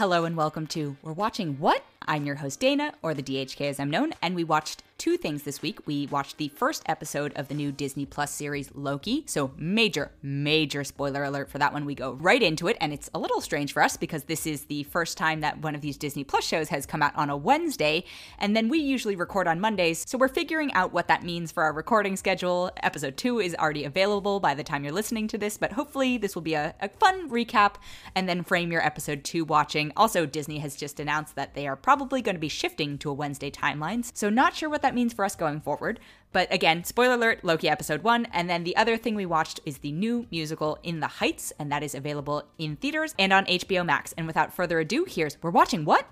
Hello and welcome to We're Watching What? I'm your host Dana, or the DHK as I'm known, and we watched two things this week. We watched the first episode of the new Disney Plus series Loki. So, major, major spoiler alert for that one. We go right into it, and it's a little strange for us because this is the first time that one of these Disney Plus shows has come out on a Wednesday, and then we usually record on Mondays. So, we're figuring out what that means for our recording schedule. Episode two is already available by the time you're listening to this, but hopefully, this will be a, a fun recap and then frame your episode two watching. Also, Disney has just announced that they are probably going to be shifting to a Wednesday timelines, so not sure what that means for us going forward. But again, spoiler alert, Loki episode one. And then the other thing we watched is the new musical In the Heights, and that is available in theaters and on HBO Max. And without further ado, here's we're watching what?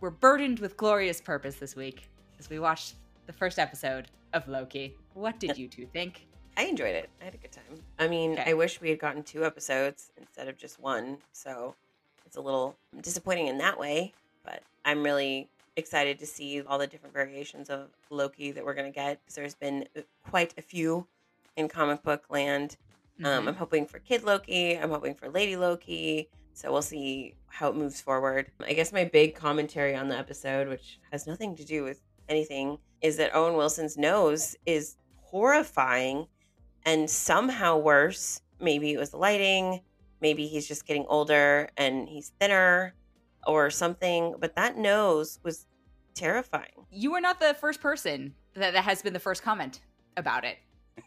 We're burdened with glorious purpose this week as we watched the first episode of Loki. What did you two think? I enjoyed it. I had a good time. I mean, Okay. I wish we had gotten two episodes instead of just one. So it's a little disappointing in that way. But I'm really excited to see all the different variations of Loki that we're going to get because there's been uh, quite a few in comic book land. Um, Mhm. I'm hoping for Kid Loki. I'm hoping for Lady Loki. So we'll see how it moves forward. I guess my big commentary on the episode, which has nothing to do with anything, is that Owen Wilson's nose is horrifying and somehow worse. Maybe it was the lighting. Maybe he's just getting older and he's thinner or something. But that nose was terrifying. You were not the first person that, that has been the first comment about it,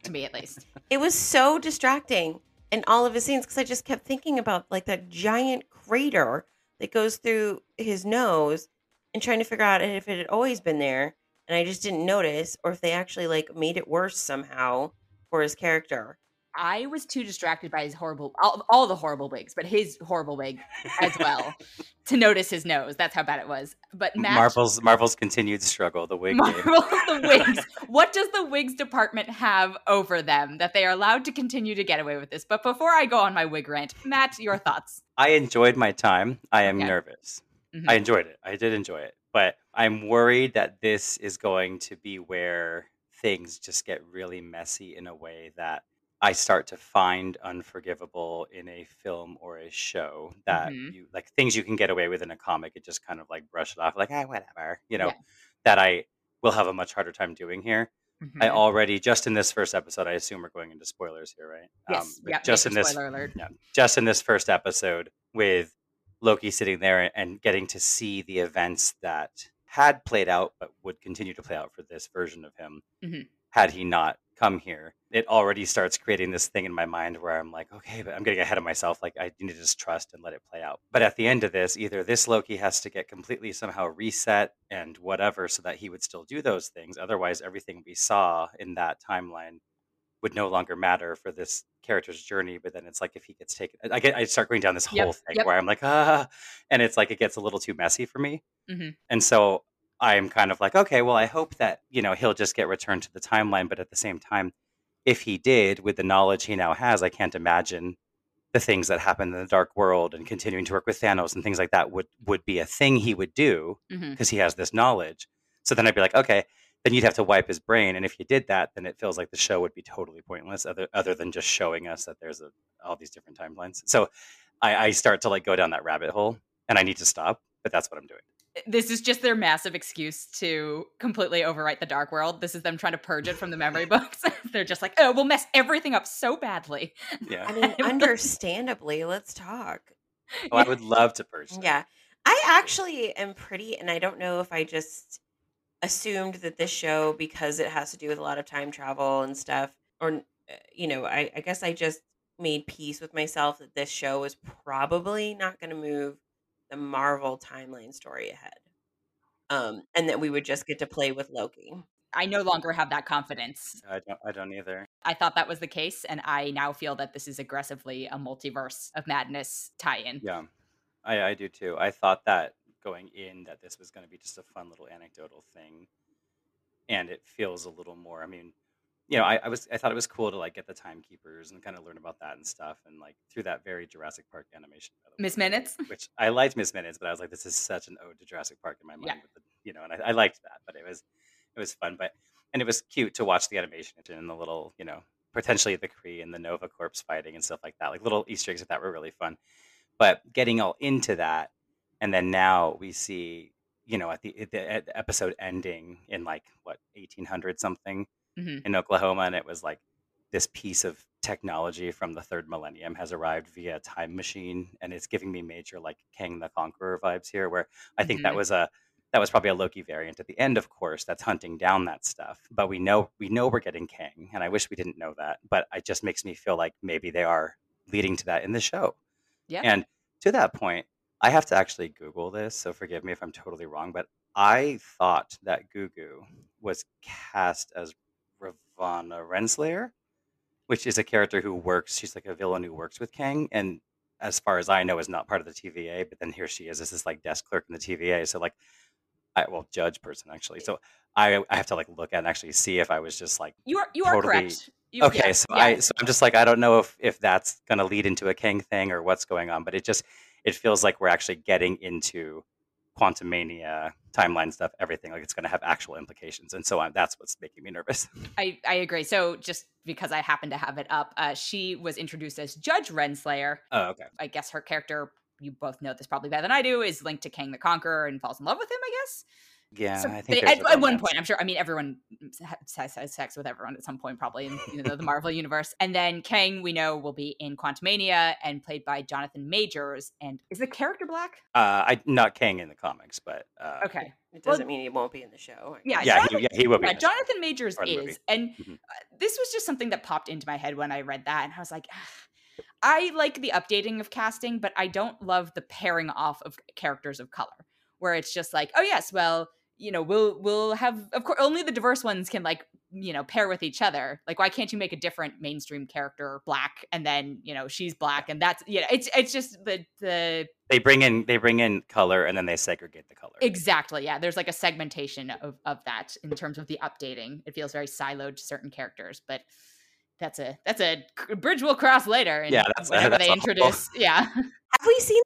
to me at least. It was so distracting in all of his scenes because I just kept thinking about like that giant crater that goes through his nose and trying to figure out if it had always been there and I just didn't notice or if they actually like made it worse somehow for his character. I was too distracted by his horrible, all, all the horrible wigs, but his horrible wig as well, to notice his nose. That's how bad it was. But Matt, Marvel's Marvel's continued struggle. The wig game. Marvel, the wigs. What does the wigs department have over them that they are allowed to continue to get away with this? But before I go on my wig rant, Matt, your thoughts? I enjoyed my time. I am Okay. nervous. Mhm. I enjoyed it. I did enjoy it, but I'm worried that this is going to be where things just get really messy in a way that I start to find unforgivable in a film or a show that Mhm. you like things you can get away with in a comic it just kind of like brush it off like ah whatever you know Yeah. that I will have a much harder time doing here. I Mhm. already just in this first episode I assume we're going into spoilers here right yes, but yeah, just major in this spoiler alert. yeah, just in this first episode with Loki sitting there and getting to see the events that had played out but would continue to play out for this version of him Mhm. had he not come here. It already starts creating this thing in my mind where I'm like, okay, but I'm getting ahead of myself. Like I need to just trust and let it play out. But at the end of this, either this Loki has to get completely somehow reset and whatever so that he would still do those things. Otherwise, everything we saw in that timeline would no longer matter for this character's journey. But then it's like if he gets taken, I get, I start going down this Yep, whole thing yep. where I'm like, ah, and it's like it gets a little too messy for me. Mhm. And so I'm kind of like, okay, well, I hope that you know he'll just get returned to the timeline. But at the same time, if he did, with the knowledge he now has, I can't imagine the things that happened in the dark world and continuing to work with Thanos and things like that would would be a thing he would do mm-hmm. because he has this knowledge. So then I'd be like, okay, then you'd have to wipe his brain, and if you did that, then it feels like the show would be totally pointless, other other than just showing us that there's a, all these different timelines. So I, I start to like go down that rabbit hole, and I need to stop, but that's what I'm doing. This is just their massive excuse to completely overwrite the Dark World. This is them trying to purge it from the memory books. They're just like, oh, we'll mess everything up so badly. Yeah, I mean, understandably, let's talk. oh, I would love to purge. that. Yeah. I actually am pretty, and I don't know if I just assumed that this show, because it has to do with a lot of time travel and stuff, or, uh, you know, I, I guess I just made peace with myself that this show was probably not going to move the Marvel timeline story ahead. Um, and that we would just get to play with Loki. I no longer have that confidence. I don't. I don't either. I thought that was the case, and I now feel that this is aggressively a multiverse of madness tie-in. Yeah, I, I do too. I thought that going in that this was going to be just a fun little anecdotal thing, and it feels a little more. I mean, you know, I, I was I thought it was cool to like get the timekeepers and kind of learn about that and stuff, and like through that very Jurassic Park animation. by the way, Miss Minutes? which I liked Miss Minutes, but I was like, this is such an ode to Jurassic Park in my mind. Yeah. With the, you know, and I, I liked that, but it was it was fun, but and it was cute to watch the animation and the little, you know, potentially the Kree and the Nova Corps fighting and stuff like that. Like little Easter eggs like that were really fun. But getting all into that and then now we see you know at the, at the at the episode ending in like what 1800 something Mhm. in Oklahoma, and it was like this piece of technology from the third millennium has arrived via a time machine, and it's giving me major like Kang the Conqueror vibes here, where I think that Mhm. was a that was probably a Loki variant at the end, of course, that's hunting down that stuff. But we know we know we're getting Kang, and I wish we didn't know that, but it just makes me feel like maybe they are leading to that in the show. Yeah. And to that point, I have to actually Google this, so forgive me if I'm totally wrong, but I thought that Gugu was cast as Ravonna Renslayer, which is a character who works, she's like a villain who works with Kang, and as far as I know, is not part of the TVA, but then here she is as this like desk clerk in the TVA. So like I well, judge person actually. So I I have to like look at and actually see if I was just like You are you are Totally- correct. You, Okay, yeah, so yeah. I so I'm just like I don't know if if that's going to lead into a Kang thing or what's going on, but it just it feels like we're actually getting into Quantumania timeline stuff, everything like it's going to have actual implications, and so on. That's what's making me nervous. I, I agree. So just because I happen to have it up, uh, she was introduced as Judge Renslayer. Oh, okay. I guess her character, you both know this probably better than I do, is linked to Kang the Conqueror and falls in love with him. I guess. Yeah, So I think they- at, at one point, I'm sure. I mean, everyone has, has sex with everyone at some point, probably in you know, the Marvel universe. And then Kang, we know, will be in Quantumania and played by Jonathan Majors. And is the character black? Uh, I not Kang in the comics, but uh, Okay, It doesn't mean he won't be in the show. Yeah, yeah, Jonathan- he, yeah, he will be. yeah, in the show. Jonathan Majors Or the movie. is, and Mhm. uh, this was just something that popped into my head when I read that, and I was like, "Ah, I like the updating of casting, but I don't love the pairing off of characters of color, where it's just like, oh yes, well, you know, we'll we'll have, of course, only the diverse ones can like, you know, pair with each other. Like, why can't you make a different mainstream character black, and then you know she's black, and that's you know, it's it's just the the They bring in they bring in color and then they segregate the color. Exactly. Yeah. There's like a segmentation of, of that in terms of the updating. It feels very siloed to certain characters, but that's a that's a bridge we'll cross later. And Yeah, that's- whenever that's they a whole- introduce. Yeah. Have we seen it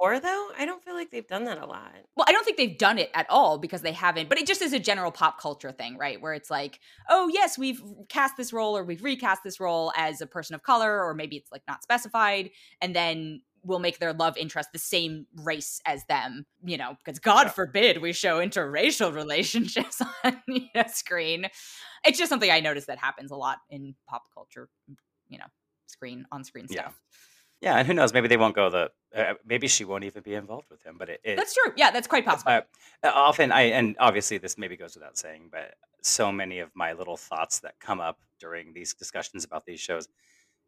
before though? I don't feel like they've done that a lot. Well, I don't think they've done it at all because they haven't. But it just is a general pop culture thing, right? Where it's like, oh yes, we've cast this role or we've recast this role as a person of color, or maybe it's like not specified, and then we'll make their love interest the same race as them, you know, because God Yeah. forbid we show interracial relationships on you know, screen. It's just something I notice that happens a lot in pop culture, you know, screen on screen stuff. Yeah, and who knows? Maybe they won't go the. Uh, maybe she won't even be involved with him. But it, it That's true. Yeah, that's quite possible. uh, often I and obviously this maybe goes without saying, but so many of my little thoughts that come up during these discussions about these shows,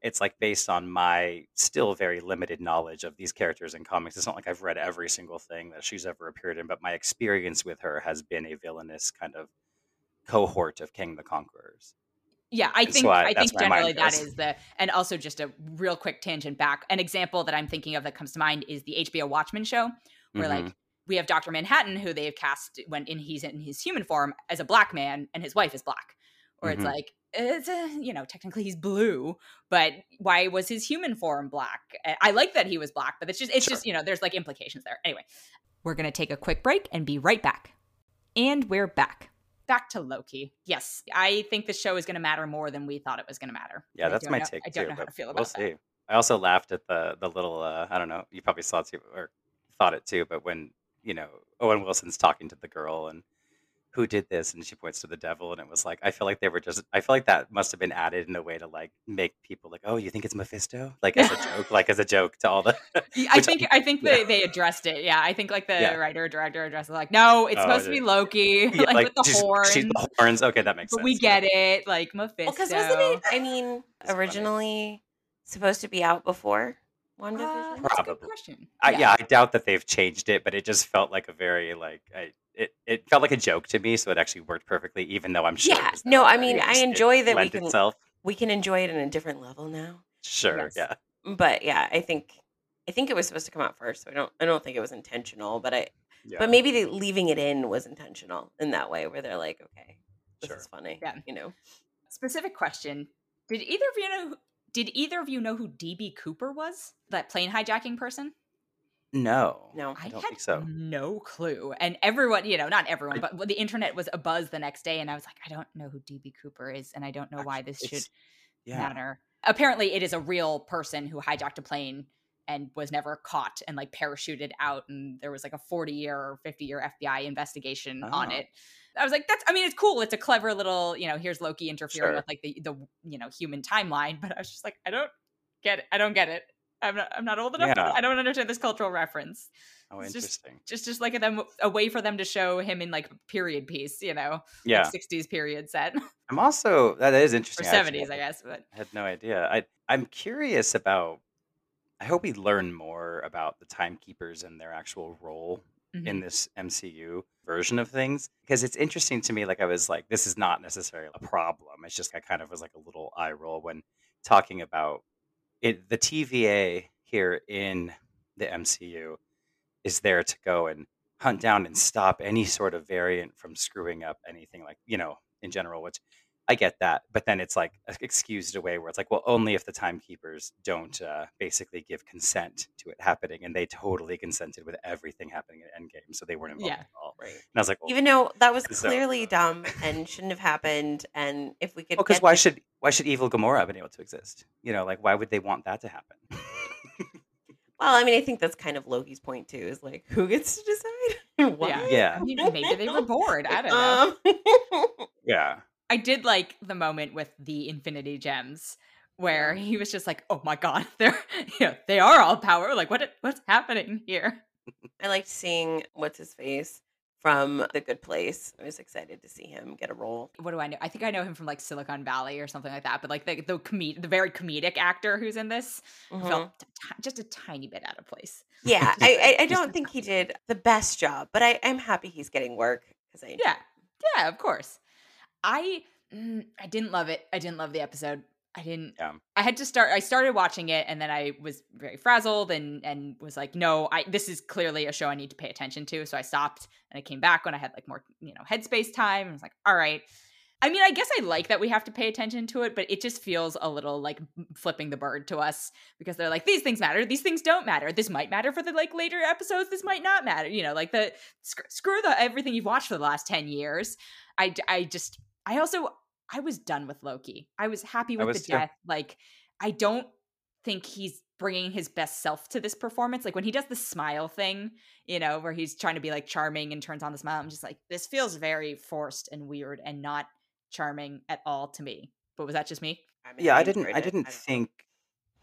it's like based on my still very limited knowledge of these characters in comics. It's not like I've read every single thing that she's ever appeared in, but my experience with her has been a villainous kind of cohort of Kang the Conquerors. Yeah, I think why- I think generally that is the and also just a real quick tangent back. An example that I'm thinking of that comes to mind is the HBO Watchmen show, where Mhm. like we have Doctor Manhattan, who they have cast when in he's in his human form as a black man, and his wife is black. Or it's Mhm. like it's a, you know technically he's blue, but why was his human form black? I- I like that he was black, but it's just it's Sure. just you know there's like implications there. Anyway, we're gonna take a quick break and be right back. And we're back. Back to Loki. Yes, I think the show is going to matter more than we thought it was going to matter. Yeah, that's my know- take I don't too. know how to feel about we'll about that. see. I also laughed at the the little. Uh, I don't know. You probably saw it too, or thought it too. But when you know Owen Wilson's talking to the girl and who did this, and she points to the devil, and it was like I feel like they were just. I feel like that must have been added in a way to like make people like, oh, you think it's Mephisto, like as a joke, like as a joke to all the. I think I think yeah. they, they addressed it. Yeah, I think like the Yeah. writer director addressed it. Like, no, it's Oh, supposed to be. Loki, Yeah, like, with the she's, horns. she's the horns. Okay, that makes but sense. we yeah. get it, like Mephisto. Well, because wasn't it? I mean, It's funny. originally supposed to be out before Uh, WandaVision. that's a good Probably. question. I, yeah. I doubt that they've changed it, but it just felt like a very like I, it. It felt like a joke to me, so it actually worked perfectly. Even though I'm sure. Yeah, it was no, I mean, I enjoy that we can- itself. we can enjoy it in a different level now. Sure. Yes. Yeah. But yeah, I think I think it was supposed to come out first. So I don't I don't think it was intentional, but I Yeah. but maybe the, leaving it in was intentional in that way, where they're like, okay, this Sure. is funny. Yeah. you know. Specific question: Did either of you know? Did either of you know who DB Cooper was? That plane hijacking person? No. No. I don't had think so. no clue. And everyone, you know, not everyone, but the internet was abuzz the next day, and I was like, I don't know who DB Cooper is, and I don't know why this should Yeah. matter. Apparently, it is a real person who hijacked a plane and was never caught and like parachuted out and there was like a 40 year or 50 year FBI investigation on Oh. it. I was like, that's I mean, it's cool. It's a clever little, you know, here's Loki interfering Sure. with like the the you know, human timeline, but I was just like, I don't get it. I don't get it. I'm not I'm not old enough. Yeah. I don't understand this cultural reference. Oh, It's just- interesting. Just just like them a way for them to show him in like period piece, you know, Yeah. like 60s period set I'm also that is or interesting. actually. 70s, I guess, but I had no idea. I I'm curious about. I hope we learn more about the timekeepers and their actual role mhm. in this MCU version of things because it's interesting to me. Like I was like, this is not necessarily a problem. It's just I kind of was like a little eye roll when talking about it. The TVA here in the MCU is there to go and hunt down and stop any sort of variant from screwing up anything like you know in general which i get that but then it's like excused away where it's like well only if the timekeepers don't uh, basically give consent to it happening and they totally consented with everything happening at endgame so they weren't involved Yeah. at all Right. and i was like well Even though that was So- clearly dumb and shouldn't have happened, and if we could, because get why should why should evil gamora have been able to exist you know like why would they want that to happen Well, I mean, I think that's kind of Loki's point too. Is like, who gets to decide? What? Yeah. Yeah. I mean, maybe they were bored. I don't know. Um, yeah I did like the moment with the Infinity Gems where he was just like, "Oh my god, they're you know, they are all power. Like what what's happening here?" I liked seeing what's his face from The Good Place. I was excited to see him get a role. What do I know? I think I know him from like Silicon Valley or something like that. But like the the comed- the very comedic actor who's in this Mhm. felt t- just a tiny bit out of place. Yeah, I, I, I don't think he did the best job, but I, I'm happy he's getting work because I Yeah, yeah, of course. I mm, I didn't love it. I didn't love the episode. I didn't. Yeah. I had to start. I started watching it, and then I was very frazzled, and and was like, no, I this is clearly a show I need to pay attention to. So I stopped, and I came back when I had like more you know headspace time, and I was like, all right. I mean, I guess I like that we have to pay attention to it, but it just feels a little like flipping the bird to us because they're like, these things matter, these things don't matter. This might matter for the like later episodes. This might not matter. You know, like the sc- screw the everything you've watched for the last ten years. I I just I also I was done with Loki. I was happy with was the too. death. Like I don't think he's bringing his best self to this performance. Like when he does the smile thing, you know, where he's trying to be like charming and turns on the smile. I'm just like, this feels very forced and weird and not charming at all to me. But was that just me? mean, yeah i didn't i didn't don't- think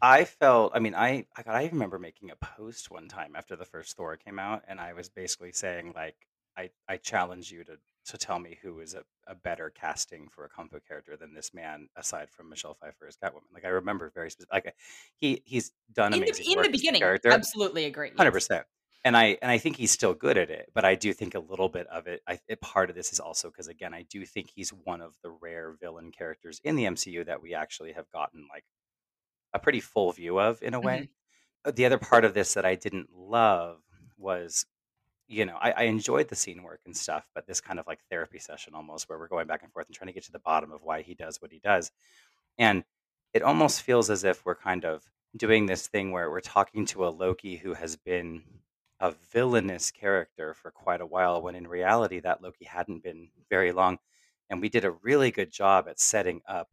i felt i mean i i, got, I remember making a post one time after the first thor came out and i was basically saying like i i challenge you to to tell me who is a, a better casting for a comic book character than this man aside from michelle pfeiffer as catwoman like i remember very specific like he he's done In amazing the in work the as the beginning, absolutely agree. yes. Hundred percent. And I and I think he's still good at it, but I do think a little bit of it. I it, part of this is also because again, I do think he's one of the rare villain characters in the MCU that we actually have gotten like a pretty full view of in a way. Uh, The other part of this that I didn't love was, you know, I, I enjoyed the scene work and stuff, but this kind of like therapy session almost where we're going back and forth and trying to get to the bottom of why he does what he does, and it almost feels as if we're kind of doing this thing where we're talking to a Loki who has been a villainous character for quite a while, when in reality, that Loki hadn't been very long. And we did a really good job at setting up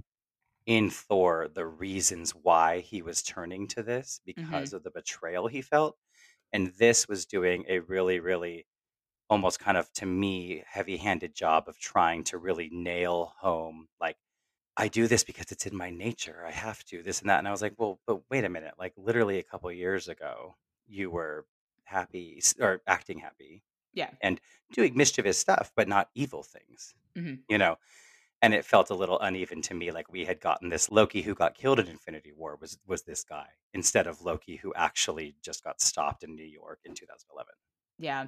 in Thor the reasons why he was turning to this mm-hmm. because of the betrayal he felt. And this was doing a really, really almost kind of to me heavy handed job of trying to really nail home like I do this because it's in my nature. I have to this and that. And I was like, well, but wait a minute. Like literally a couple years ago, you were happy or acting happy, Yeah. And doing mischievous stuff, but not evil things. Mhm. You know. And it felt a little uneven to me, like we had gotten this Loki who got killed in Infinity War was was this guy instead of Loki who actually just got stopped in New York in 2011. Yeah.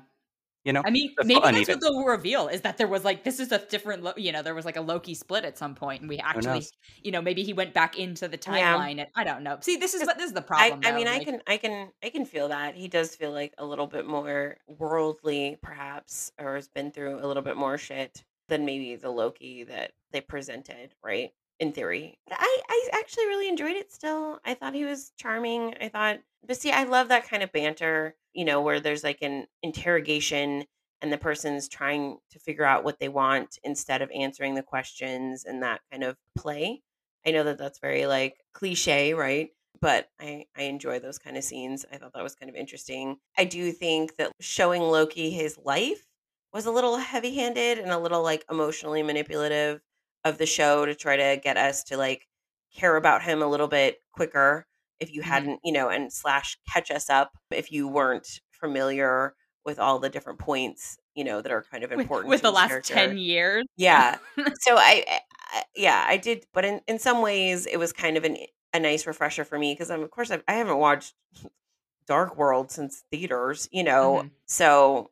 You know, I mean, It maybe felt that's what uneven. they'll reveal is that there was like this is a different, Lo- you know, there was like a Loki split at some point, and we actually, you know, maybe he went back into the Yeah. timeline, and I don't know. See, this is 'Cause what this is the problem. I though, mean, I can, I can, I can feel that he does feel like a little bit more worldly, perhaps, or has been through a little bit more shit than maybe the Loki that they presented, right? In theory, I, I actually really enjoyed it. Still, I thought he was charming. I thought, but see, I love that kind of banter, you know, where there's like an interrogation and the person's trying to figure out what they want instead of answering the questions and that kind of play. I know that that's very like cliche, right? but I, I enjoy those kind of scenes. I thought that was kind of interesting. I do think that showing Loki his life was a little heavy handed and a little like emotionally manipulative of the show to try to get us to like care about him a little bit quicker if you Mhm. hadn't, you know, and slash catch us up if you weren't familiar with all the different points, you know, that are kind of important with to the last character. 10 years. Yeah. so I, I yeah i did but in, in some ways it was kind of an, a nice refresher for me because i'm of course I've, i haven't watched dark world since theaters you know Mhm. so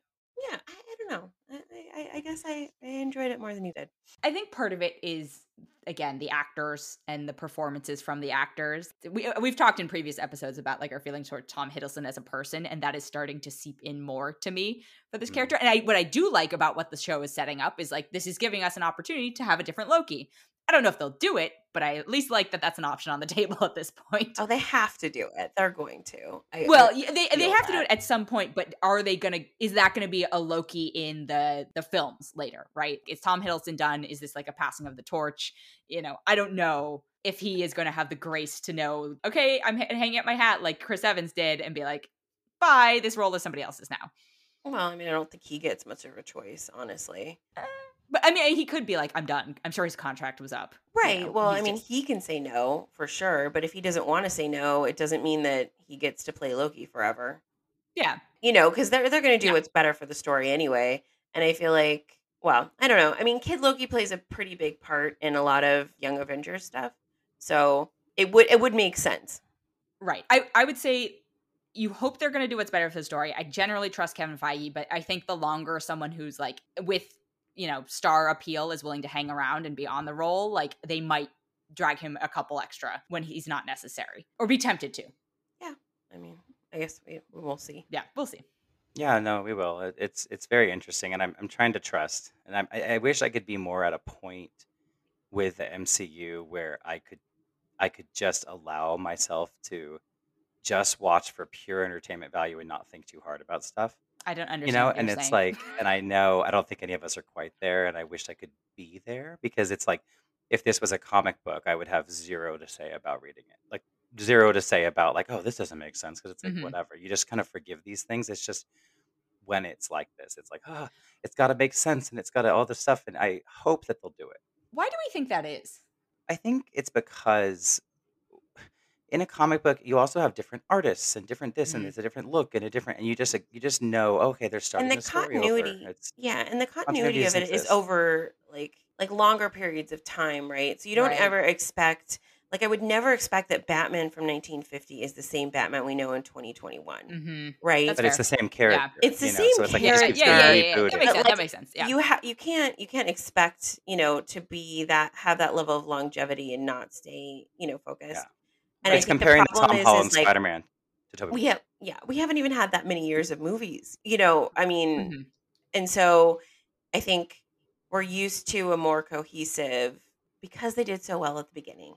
yeah I don't know I, I, I guess I, I enjoyed it more than you did I think part of it is again the actors and the performances from the actors. We uh, we've talked in previous episodes about like our feelings toward Tom Hiddleston as a person, and that is starting to seep in more to me for this Mhm. character. And I what I do like about what the show is setting up is like this is giving us an opportunity to have a different Loki. I don't know if they'll do it, but I at least like that that's an option on the table at this point. oh they have to do it they're going to I, Well, I- they they have to do it at some point, but are they gonna? Is that gonna be a Loki in the the films later? Right? Is Tom Hiddleston done? Is this like a passing of the torch? You know, I don't know if he is going to have the grace to know. Okay, I'm h- hanging up my hat like Chris Evans did, and be like, "Bye, this role is somebody else's now." well i mean i don't think he gets much of a choice honestly uh, But I mean, he could be like, "I'm done." I'm sure his contract was up. you right know, well i mean just- he can say no for sure but if he doesn't want to say no it doesn't mean that he gets to play loki forever yeah, you know, because they're they're going to do Yeah. what's better for the story anyway. And I feel like, well, I don't know. I mean, Kid Loki plays a pretty big part in a lot of Young Avengers stuff, so it would it would make sense. Right. I, I would say you hope they're going to do what's better for the story. I generally trust Kevin Feige, but I think the longer someone who's like with, you know, star appeal is willing to hang around and be on the role, like they might drag him a couple extra when he's not necessary or be tempted to. Yeah. I mean, I guess we we will see. Yeah, we'll see. Yeah, no, we will. It- It's it's very interesting, and I'm I'm trying to trust, and I'm, I I wish I could be more at a point with the MCU where I could I could just allow myself to just watch for pure entertainment value and not think too hard about stuff. I don't understand. You know, and it's saying. like, and I know I don't think any of us are quite there, and I wish I could be there because it's like if this was a comic book, I would have zero to say about reading it, like zero to say about like, oh, this doesn't make sense because it's like Mhm. whatever. You just kind of forgive these things. It's just when it's like this, it's like, oh, it's got to make sense and it's got to all this stuff, and I hope that they'll do it. Why do we think that is? I think it's because in a comic book you also have different artists and different this and Mhm. there's a different look and a different and you just you just know okay they're starting And the the story over. continuity, yeah, and the continuity Continuities of it is exist. over like like longer periods of time, right? So you don't Right. ever expect. Like I would never expect that Batman from 1950 is the same Batman we know in 2021, Mm-hmm. right? That's but it's the same character. It's the you know, same so it's like it Yeah, character. yeah, yeah, yeah, yeah. That makes sense. like, that makes sense. Yeah. you ha- you can't you can't expect you know to be that have that level of longevity and not stay you know focused. Yeah. And it's comparing the Tom Holland like Spider-Man to Tobey. we have yeah we haven't even had that many years of movies. You know, I mean, Mhm. and so I think we're used to a more cohesive because they did so well at the beginning,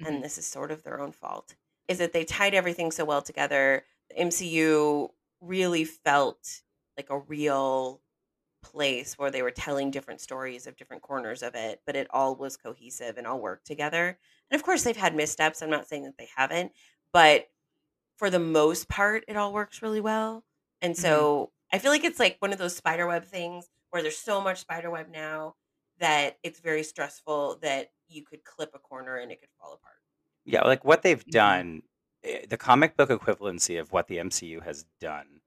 Mhm. and this is sort of their own fault. Is that they tied everything so well together? The MCU really felt like a real place where they were telling different stories of different corners of it, but it all was cohesive and all worked together. And of course, they've had missteps. I'm not saying that they haven't, but for the most part, it all works really well. And Mhm. so I feel like it's like one of those spiderweb things where there's so much spiderweb now that it's very stressful that you could clip a corner and it could fall apart. Yeah, like what they've Mhm. done, eh, the comic book equivalency of what the MCU has done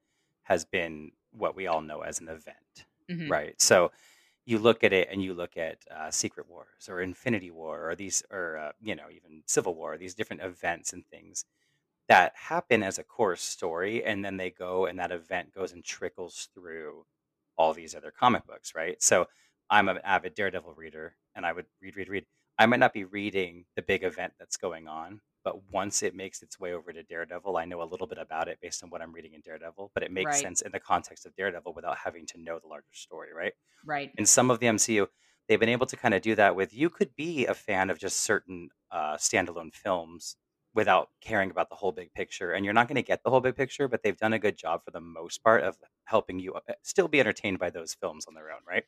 has been what we all know as an event, Mhm. right? So you look at it and you look at uh, Secret Wars or Infinity War or these, or uh, you know, even Civil War, these different events and things that happen as a core story, and then they go and that event goes and trickles through all these other comic books, right? So I'm an avid Daredevil reader, and I would read, read, read. I might not be reading the big event that's going on, but once it makes its way over to Daredevil, I know a little bit about it based on what I'm reading in Daredevil, but it makes Right. sense in the context of Daredevil without having to know the larger story, right? Right. in some of the MCU, they've been able to kind of do that with you could be a fan of just certain uh, standalone films without caring about the whole big picture. And you're not going to get the whole big picture, but they've done a good job for the most part of helping you uh, still be entertained by those films on their own, right?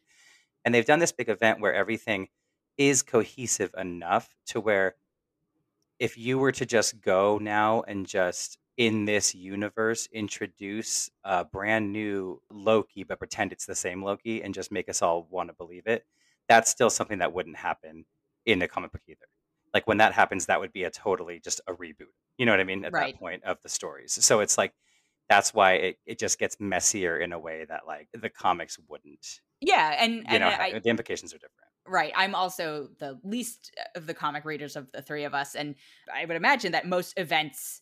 And they've done this big event where everything is cohesive enough to where if you were to just go now and just in this universe introduce a brand new Loki, but pretend it's the same Loki and just make us all want to believe it, that's still something that wouldn't happen in a comic book either. Like when that happens, that would be a totally just a reboot. You know what I mean? At Right. that point of the stories. So it's like that's why it, it just gets messier in a way that like the comics wouldn't. Yeah, and You and know, I, the implications are different. Right. I'm also the least uh, of the comic readers of the three of us. And I would imagine that most events,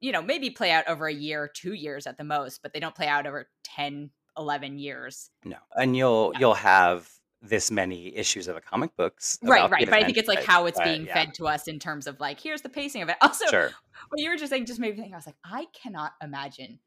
you know, maybe play out over a year, two years at the most, but they don't play out over 10, 11 years. No, and you'll you'll have this many issues of a comic books. Right, right. But I think it's like how it's being yeah, fed to us in terms of like, here's the pacing of it. Also, Sure. what you were just saying just made me think, I was like, I cannot imagine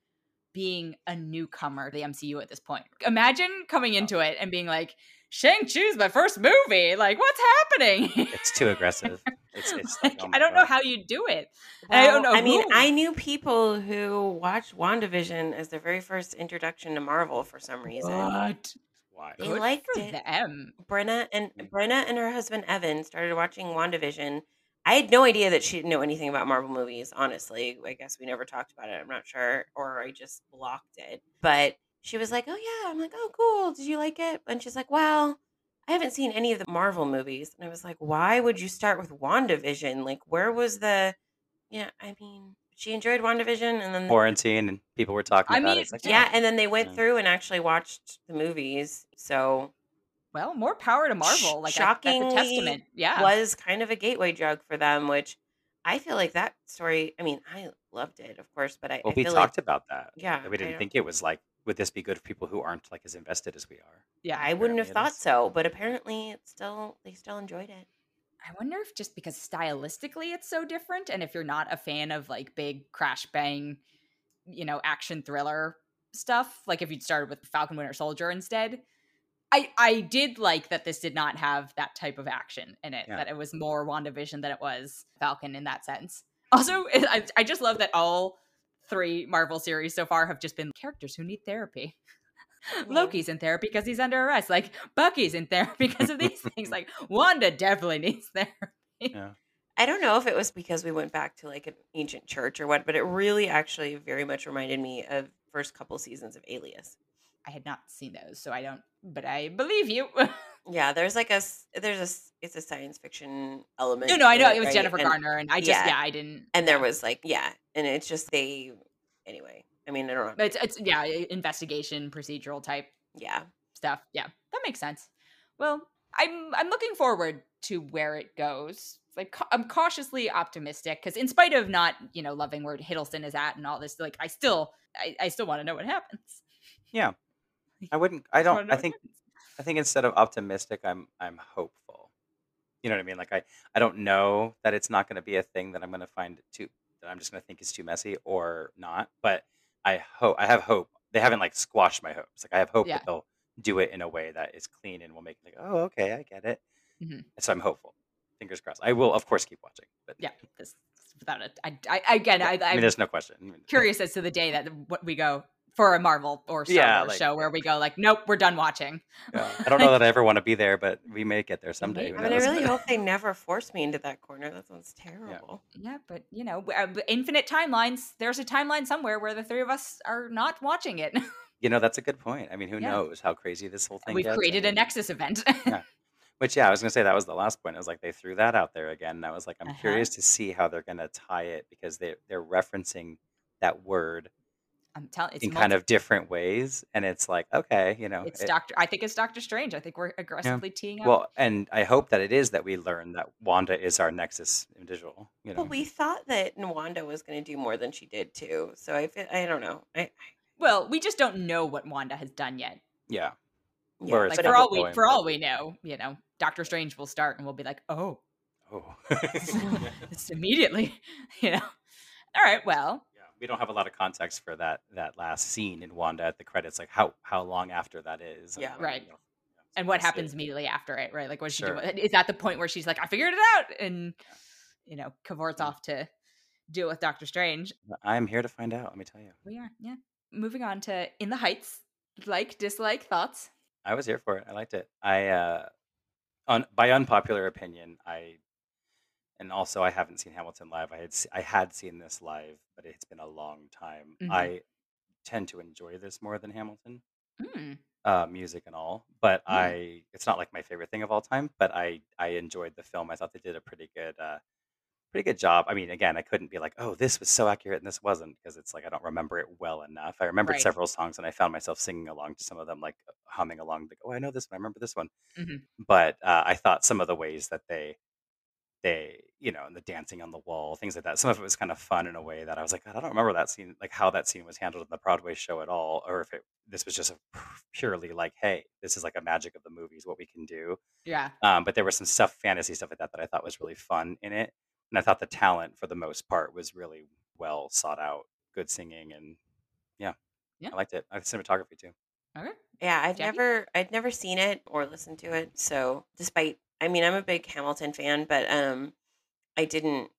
being a newcomer to the MCU at this point. Imagine coming into it and being like, Shang-Chi's my first movie. Like, what's happening? It's too aggressive. It's it's like, Like, oh I don't know how you do it. I don't know I mean. I knew people who watched WandaVision as their very first introduction to Marvel for some reason. What? Why? They Good liked for it. them. Brenna and Brenna and her husband Evan started watching WandaVision. I had no idea that she didn't know anything about Marvel movies, honestly. I guess we never talked about it. I'm not sure. Or I just blocked it. But she was like, Oh yeah. I'm like, Oh cool. Did you like it? And she's like, Well, I haven't seen any of the Marvel movies. And I was like, Why would you start with WandaVision? Like, where was the yeah, I mean, she enjoyed WandaVision and then Quarantine and people were talking I about mean, it. Like, yeah, and then they went Yeah. through and actually watched the movies. So Well, more power to Marvel. Like I- that's a shockingly testament. Yeah. was kind of a gateway drug for them, which I feel like that story. I mean, I loved it, of course, but I, Well, I we talked like about that. yeah, we didn't don't- think it was like, would this be good for people who aren't like as invested as we are? yeah. I wouldn't have thought is. so, but apparently, it's still they still enjoyed it. I wonder if just because stylistically it's so different, and if you're not a fan of like big crash bang, you know, action thriller stuff, like if you'd started with Falcon Winter Soldier instead. I, I did like that this did not have that type of action in it, Yeah. that it was more WandaVision than it was Falcon in that sense. Also, I, I just love that all three Marvel series so far have just been characters who need therapy. Yeah. Loki's in therapy because he's under arrest. Like Bucky's in therapy because of these things. Like Wanda definitely needs therapy. Yeah. I don't know if it was because we went back to like an ancient church or what, but it really actually very much reminded me of first couple seasons of Alias. I had not seen those, so I don't. But I believe you. Yeah, there's like a s- there's a s- it's a science fiction element. no, no, I know it was right? Jennifer And- Garner, and I just yeah. yeah, I didn't. and there was like yeah, and it's just they anyway. I mean, I don't know. But it's it's yeah, investigation procedural type yeah, stuff. Yeah, that makes sense. Well, I'm I'm looking forward to where it goes. Like ca- I'm cautiously optimistic because in spite of not you know loving where Hiddleston is at and all this, like I still I, I still want to know what happens. Yeah. I wouldn't. I don't. know I what think. I think instead of optimistic, I'm I'm hopeful. You know what I mean? Like I I don't know that it's not going to be a thing that I'm going to find too that I'm just going to think is too messy or not. But I hope I have hope. They haven't like squashed my hopes. Like I have hope Yeah. that they'll do it in a way that is clean and will make like, oh, okay, I get it. Mhm. So I'm hopeful. Fingers crossed. I will, of course, keep watching. But Yeah, this without it. I, I again, yeah, I, I mean, there's no question. Curious as to the day that what we go for a Marvel or Star Yeah, Wars like- show where we go like, nope, we're done watching. yeah. I don't know that I ever want to be there, but we may get there someday. I mean, I really hope they never force me into that corner. That sounds terrible. Yeah, but you know, w- uh, b- infinite timelines. There's a timeline somewhere where the three of us are not watching it. You know, that's a good point. I mean, who Yeah. knows how crazy this whole thing We've gets? I created a Nexus event. Yeah. Which, yeah, I was gonna say that was the last point. It was like they threw that out there again, and I was like, I'm Uh-huh. curious to see how they're gonna tie it because they they're referencing that word I'm telling it's in multi- kind of different ways, and it's like, okay, you know, it's it- Doctor. I think it's Doctor Strange. I think we're aggressively teeing up. well, and I hope that it is that we learn that Wanda is our Nexus individual. You know, But we thought that Wanda was going to do more than she did too. So I feel I don't know. I, well, we just don't know what Wanda has done yet. yeah, yeah, Or Like for all we for all we know, you know, Doctor Strange will start and we'll be like, oh, oh, it's immediately, you know. All right, well, yeah. We don't have a lot of context for that that last scene in Wanda at the credits, like how how long after that is. Yeah. like, Right. you know, and what we'll happens immediately after it, right? Like, what she do? Is that the point where she's like, I figured it out, and you know, cavorts Yeah. off to deal with Doctor Strange? I'm here to find out. Let me tell you. We are, yeah. Moving on to In the Heights, like, dislike, thoughts. I was here for it. I liked it. I, uh, un, by unpopular opinion, I And also, I haven't seen Hamilton live. I had I had seen this live, but it's been a long time. Mhm. I tend to enjoy this more than Hamilton, Mm. uh, music and all. But Yeah. I, it's not like my favorite thing of all time. But I, I enjoyed the film. I thought they did a pretty good, uh, pretty good job. I mean, again, I couldn't be like, oh, this was so accurate and this wasn't, because it's like I don't remember it well enough. I remembered Right. several songs and I found myself singing along to some of them, like humming along, like, oh, I know this one, I remember this one. Mhm. But uh, I thought some of the ways that they, they, you know, and the dancing on the wall, things like that. Some of it was kind of fun in a way that I was like, God, I don't remember that scene, like how that scene was handled in the Broadway show at all, or if it this was just a purely like, hey, this is like a magic of the movies, what we can do. Yeah. Um, but there was some stuff, fantasy stuff like that, that I thought was really fun in it. And I thought the talent, for the most part, was really well sought out, good singing, and yeah, Yeah. I liked it. I liked the cinematography too. Okay. Yeah, I'd Jacque? never I'd never seen it or listened to it. So despite I mean I'm a big Hamilton fan, but um I didn't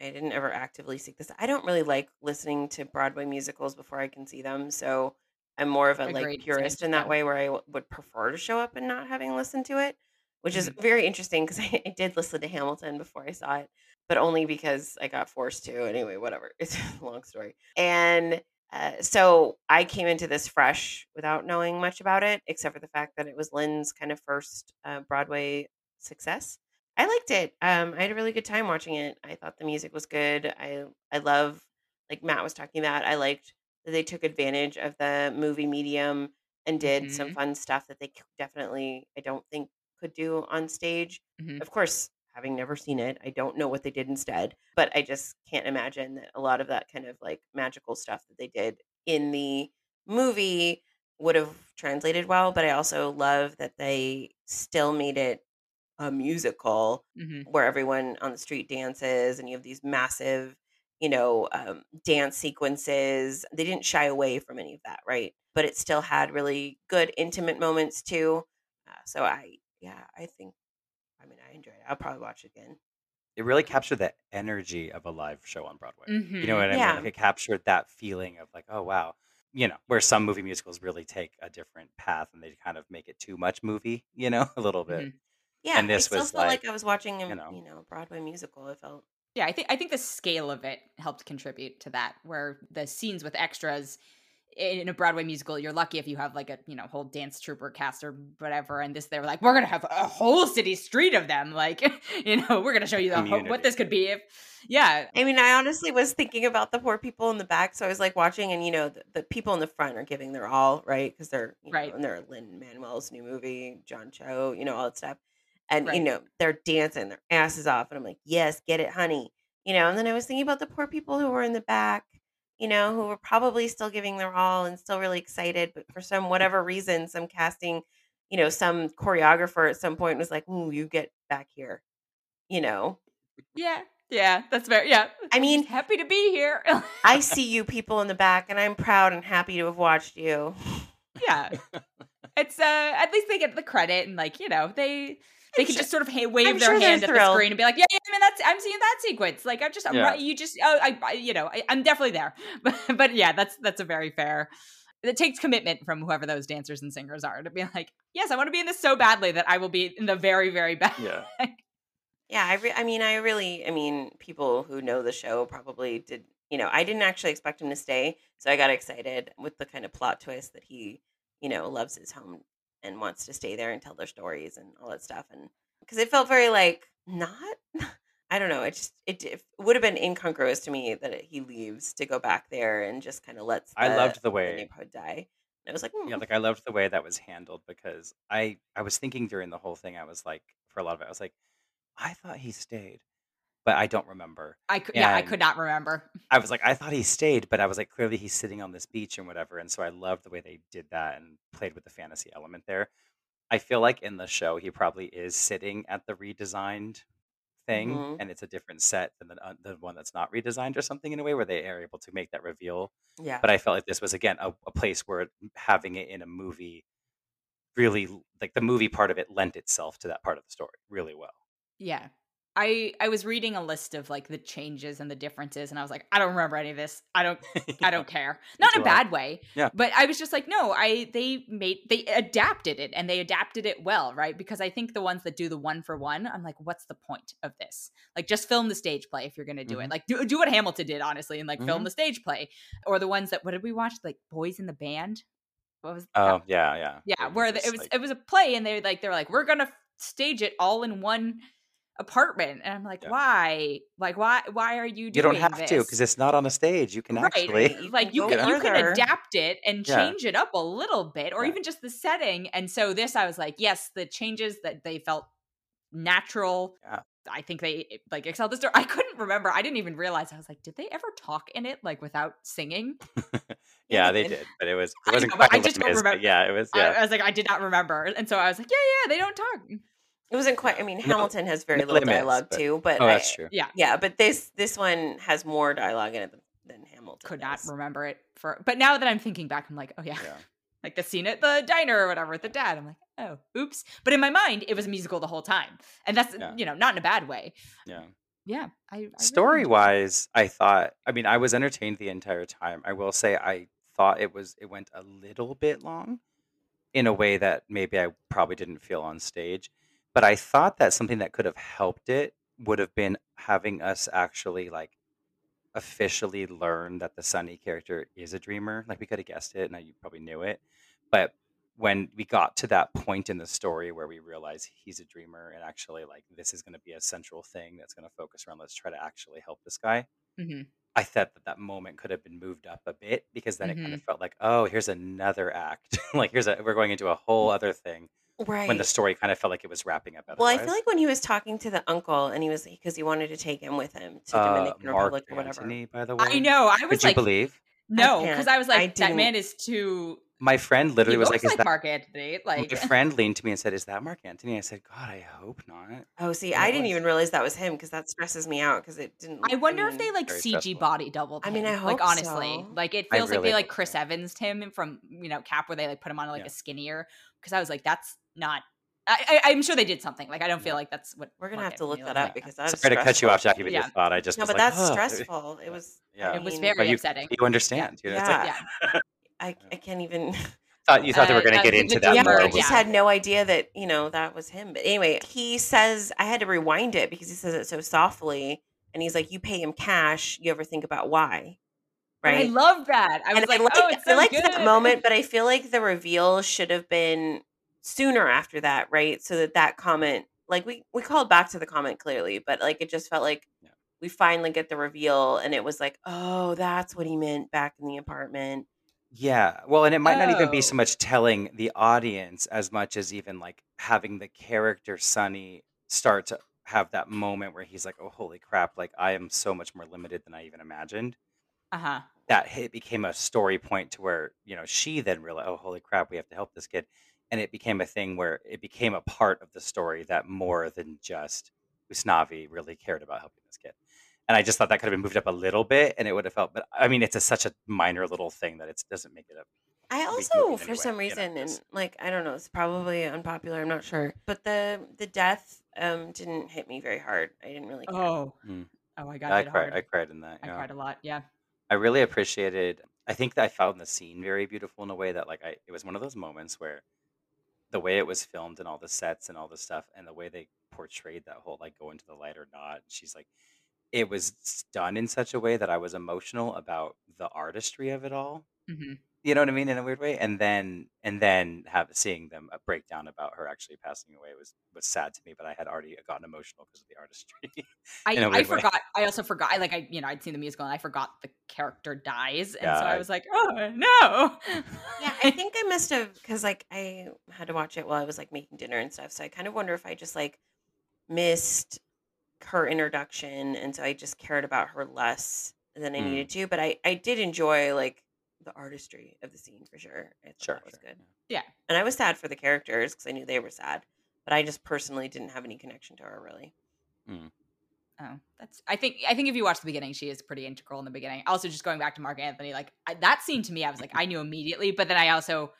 I didn't ever actively seek this. I don't really like listening to Broadway musicals before I can see them. So I'm more of a like Agreed. Purist in that way where I w- would prefer to show up and not having listened to it, which is Mhm. very interesting because I, I did listen to Hamilton before I saw it, but only because I got forced to. Anyway, whatever. It's a long story. And uh, so I came into this fresh without knowing much about it, except for the fact that it was Lin's kind of first uh, Broadway success. I liked it. Um, I had a really good time watching it. I thought the music was good. I I love, like Matt was talking about. I liked that they took advantage of the movie medium and did some Mhm. fun stuff that they definitely I don't think could do on stage. Mhm. Of course, having never seen it, I don't know what they did instead, but I just can't imagine that a lot of that kind of like magical stuff that they did in the movie would have translated well. But I also love that they still made it a musical Mhm. where everyone on the street dances and you have these massive you know um, dance sequences they didn't shy away from any of that right but it still had really good intimate moments too uh, so i yeah i think i mean i enjoyed it i'll probably watch it again It really captured the energy of a live show on Broadway. You know Mhm. what I mean? Yeah. Like it captured that feeling of like, oh wow, you know, where some movie musicals really take a different path and they kind of make it too much movie, you know, a little bit. Mhm. Yeah And this i still was felt like, like, i was watching a you know, you know broadway musical i felt Yeah, I think I think the scale of it helped contribute to that. Where the scenes with extras in a Broadway musical, you're lucky if you have like a you know whole dance troupe or cast or whatever. And this, they were like, we're gonna have a whole city street of them. Like, you know, we're gonna show you the whole, what this could be if, yeah, I mean, I honestly was thinking about the poor people in the back. So I was like watching, and you know, the, the people in the front are giving their all, right? Because they're, you know, right, and they're Lin-Manuel's new movie, Jon Chu, you know, all that stuff. And, you know, they're dancing their asses off. And I'm like, yes, get it, honey. You know, and then I was thinking about the poor people who were in the back, you know, who were probably still giving their all and still really excited. But for some, whatever reason, some casting, you know, some choreographer at some point was like, ooh, you get back here, you know. Yeah, yeah, that's very yeah. I just mean, happy to be here. I see you people in the back, and I'm proud and happy to have watched you. yeah, it's uh at least they get the credit and like you know they they I'm can sure, just sort of hey, I'm wave their sure hand at the screen and be like, yeah, yeah, I mean that's I'm seeing that sequence. Like I'm just I'm Yeah. right. You just oh I, I you know I, I'm definitely there. But but yeah, that's that's a very fair. It takes commitment from whoever those dancers and singers are to be like, yes, I want to be in this so badly that I will be in the very very best." Yeah. Yeah, I, re- I mean, I really, I mean, people who know the show probably did. You know, I didn't actually expect him to stay, so I got excited with the kind of plot twist that he, you know, loves his home and wants to stay there and tell their stories and all that stuff. And because it felt very like not, I don't know, it just it, it would have been incongruous to me that it, he leaves to go back there and just kind of lets I loved the the way neighborhood die. And I was like, Yeah, hmm. like I loved the way that was handled because I I was thinking during the whole thing, I was like, for a lot of it, I was like, I thought he stayed, but I don't remember. I could yeah I could not remember. I was like, I thought he stayed, but I was like, clearly he's sitting on this beach and whatever. And so I loved the way they did that and played with the fantasy element there. I feel like in the show, he probably is sitting at the redesigned thing, hmm and it's a different set than the, uh, the one that's not redesigned or something in a way where they are able to make that reveal. yeah, But I felt like this was again a, a place where having it in a movie really like the movie part of it lent itself to that part of the story really well. Yeah. I I was reading a list of like the changes and the differences, and I was like, I don't remember any of this. I don't I don't care. Not in a bad way. Yeah. But I was just like, no, I they made they adapted it and they adapted it well, right? Because I think the ones that do the one for one, I'm like, what's the point of this? Like just film the stage play if you're gonna do it. Mhm. Like do, do what Hamilton did, honestly, and like film Mhm. the stage play. Or the ones that what did we watch? Like Boys in the Band? What was that? Oh yeah, yeah. Yeah, It where the, it was like- it was a play, and they like they were like, we're gonna stage it all in one apartment, and I'm like, Yeah. why? Like, why? Why are you you don't have to because it's not on a stage. You can right, actually. Eh, like you can you can adapt it and Yeah. change it up a little bit, or Yeah. even just the setting. And so this, I was like, yes, the changes that they felt natural. I think they eh, like excelled the story. I couldn't remember. I didn't even realize. I was like, did they ever talk in it like without singing? yeah, they did. but it was I it wasn't know, but I just don't remember- Yeah, it was. I- Yeah, I, was like, I did not remember, and so I was like, yeah, yeah, they don't talk. It wasn't quite. I mean, No, Hamilton has very no little Les Mis, dialogue but- too, but oh, I- that's true. Yeah, Yeah, but this this one has more dialogue in it than, than Hamilton. could not does. remember it for. But now that I'm thinking back, I'm like, oh yeah, Yeah. like the scene at the diner or whatever with the dad. I'm like, oh, oops. But in my mind, it was a musical the whole time, and that's Yeah. you know not in a bad way. Yeah. Yeah, I, I really story wise, I thought. I mean, I was entertained the entire time. I will say, I thought it was. It went a little bit long, in a way that maybe I probably didn't feel on stage. But I thought that something that could have helped it would have been having us actually like officially learn that the Sonny character is a dreamer. Like we could have guessed it, and you probably knew it. But when we got to that point in the story where we realize he's a dreamer and actually like this is going to be a central thing that's going to focus around let's try to actually help this guy Mhm. i thought that that moment could have been moved up a bit because then it Mm-hmm. kind of felt like oh here's another act like here's a we're going into a whole other thing. When the story kind of felt like it was wrapping up well, I otherwise. feel like when he was talking to the uncle and he was because he wanted to take him with him to uh, Dominican Mark Republic or whatever. Antony, by the way I know. I was could you like, believe no, can't. because I was I like, that didn't- man is too. my friend He literally was looks like like, is that Marc Anthony. Like, my friend leaned to me and said is that Marc Anthony i said god i hope not Oh, see, That I didn't was- even realize that was him because that stresses me out because it didn't. I wonder if mean, they like very CG stressful. body doubled. I mean, him, I like hope honestly, so. like it I feels like really they like hope Chris so. Evans him from you know Cap where they like put him on like Yeah. a skinnier because I was like that's not. I, I, I'm sure they did something. Like I don't feel Yeah. like that's what We're gonna have to look that looked up like. because that's sorry to cut you off Jacque But Yeah. your thought i just No, was but like, that's "Ugh." stressful. It was. yeah I It was very But you, upsetting. you understand you know, it's like Yeah. I, I can't even. thought you thought they were Uh, going to uh, get the- into the that yeah, more I just yeah. had no idea that you know that was him. But anyway, he says I had to rewind it because he says it so softly, and he's like, "You pay him cash. You ever think about why?" Right. I love that. I was and like, I liked, oh, it's so I liked good. that moment, but I feel like the reveal should have been sooner after that, right? So that that comment, like we we called back to the comment clearly, but like it just felt like Yeah. we finally get the reveal, and it was like, oh, that's what he meant back in the apartment. Yeah. Well, and it might not even be so Oh. much telling the audience as much as even like having the character Sonny start to have that moment where he's like, "Oh, holy crap! Like I am so much more limited than I even imagined." Uh huh. That it became a story point to where you know she then realized, "Oh, holy crap! We have to help this kid," and it became a thing where it became a part of the story that more than just Usnavi really cared about helping this kid. And I just thought that could have been moved up a little bit, and it would have felt. But I mean, it's a, such a minor little thing that it doesn't make it a I weak also, for anyway, some you know, reason, and like I don't know, it's probably unpopular. I'm not sure, but the the death um didn't hit me very hard. I didn't really. Care. Oh. Mm. Oh, I got I it cried. hard. I cried in that. I Yeah. cried a lot. Yeah. I really appreciated. I think that I found the scene very beautiful in a way that, like, I it was one of those moments where the way it was filmed and all the sets and all the stuff and the way they portrayed that whole like go into the light or not. She's like, it was done in such a way that I was emotional about the artistry of it all. hmm You know what I mean in a weird way. And then and then have seeing them uh, break down about her actually passing away was was sad to me. But I had already gotten emotional because of the artistry. I, In a I way. forgot. I also forgot. I like I you know I'd seen the musical and I forgot the character dies, and Yeah, so I I- was like, oh no. Yeah, I think I must have because like I had to watch it while I was like making dinner and stuff. So I kind of wonder if I just like missed her introduction, and so I just cared about her less than I Mm. needed to. But I I did enjoy like the artistry of the scene for sure. I thought Sure, that was sure, good, yeah. and I was sad for the characters because I knew they were sad. But I just personally didn't have any connection to her really. Oh, that's. I think. I think if you watch the beginning, she is pretty integral in the beginning. Also, just going back to Marc Anthony, like I, that scene to me, I was like, I knew immediately, but then I also,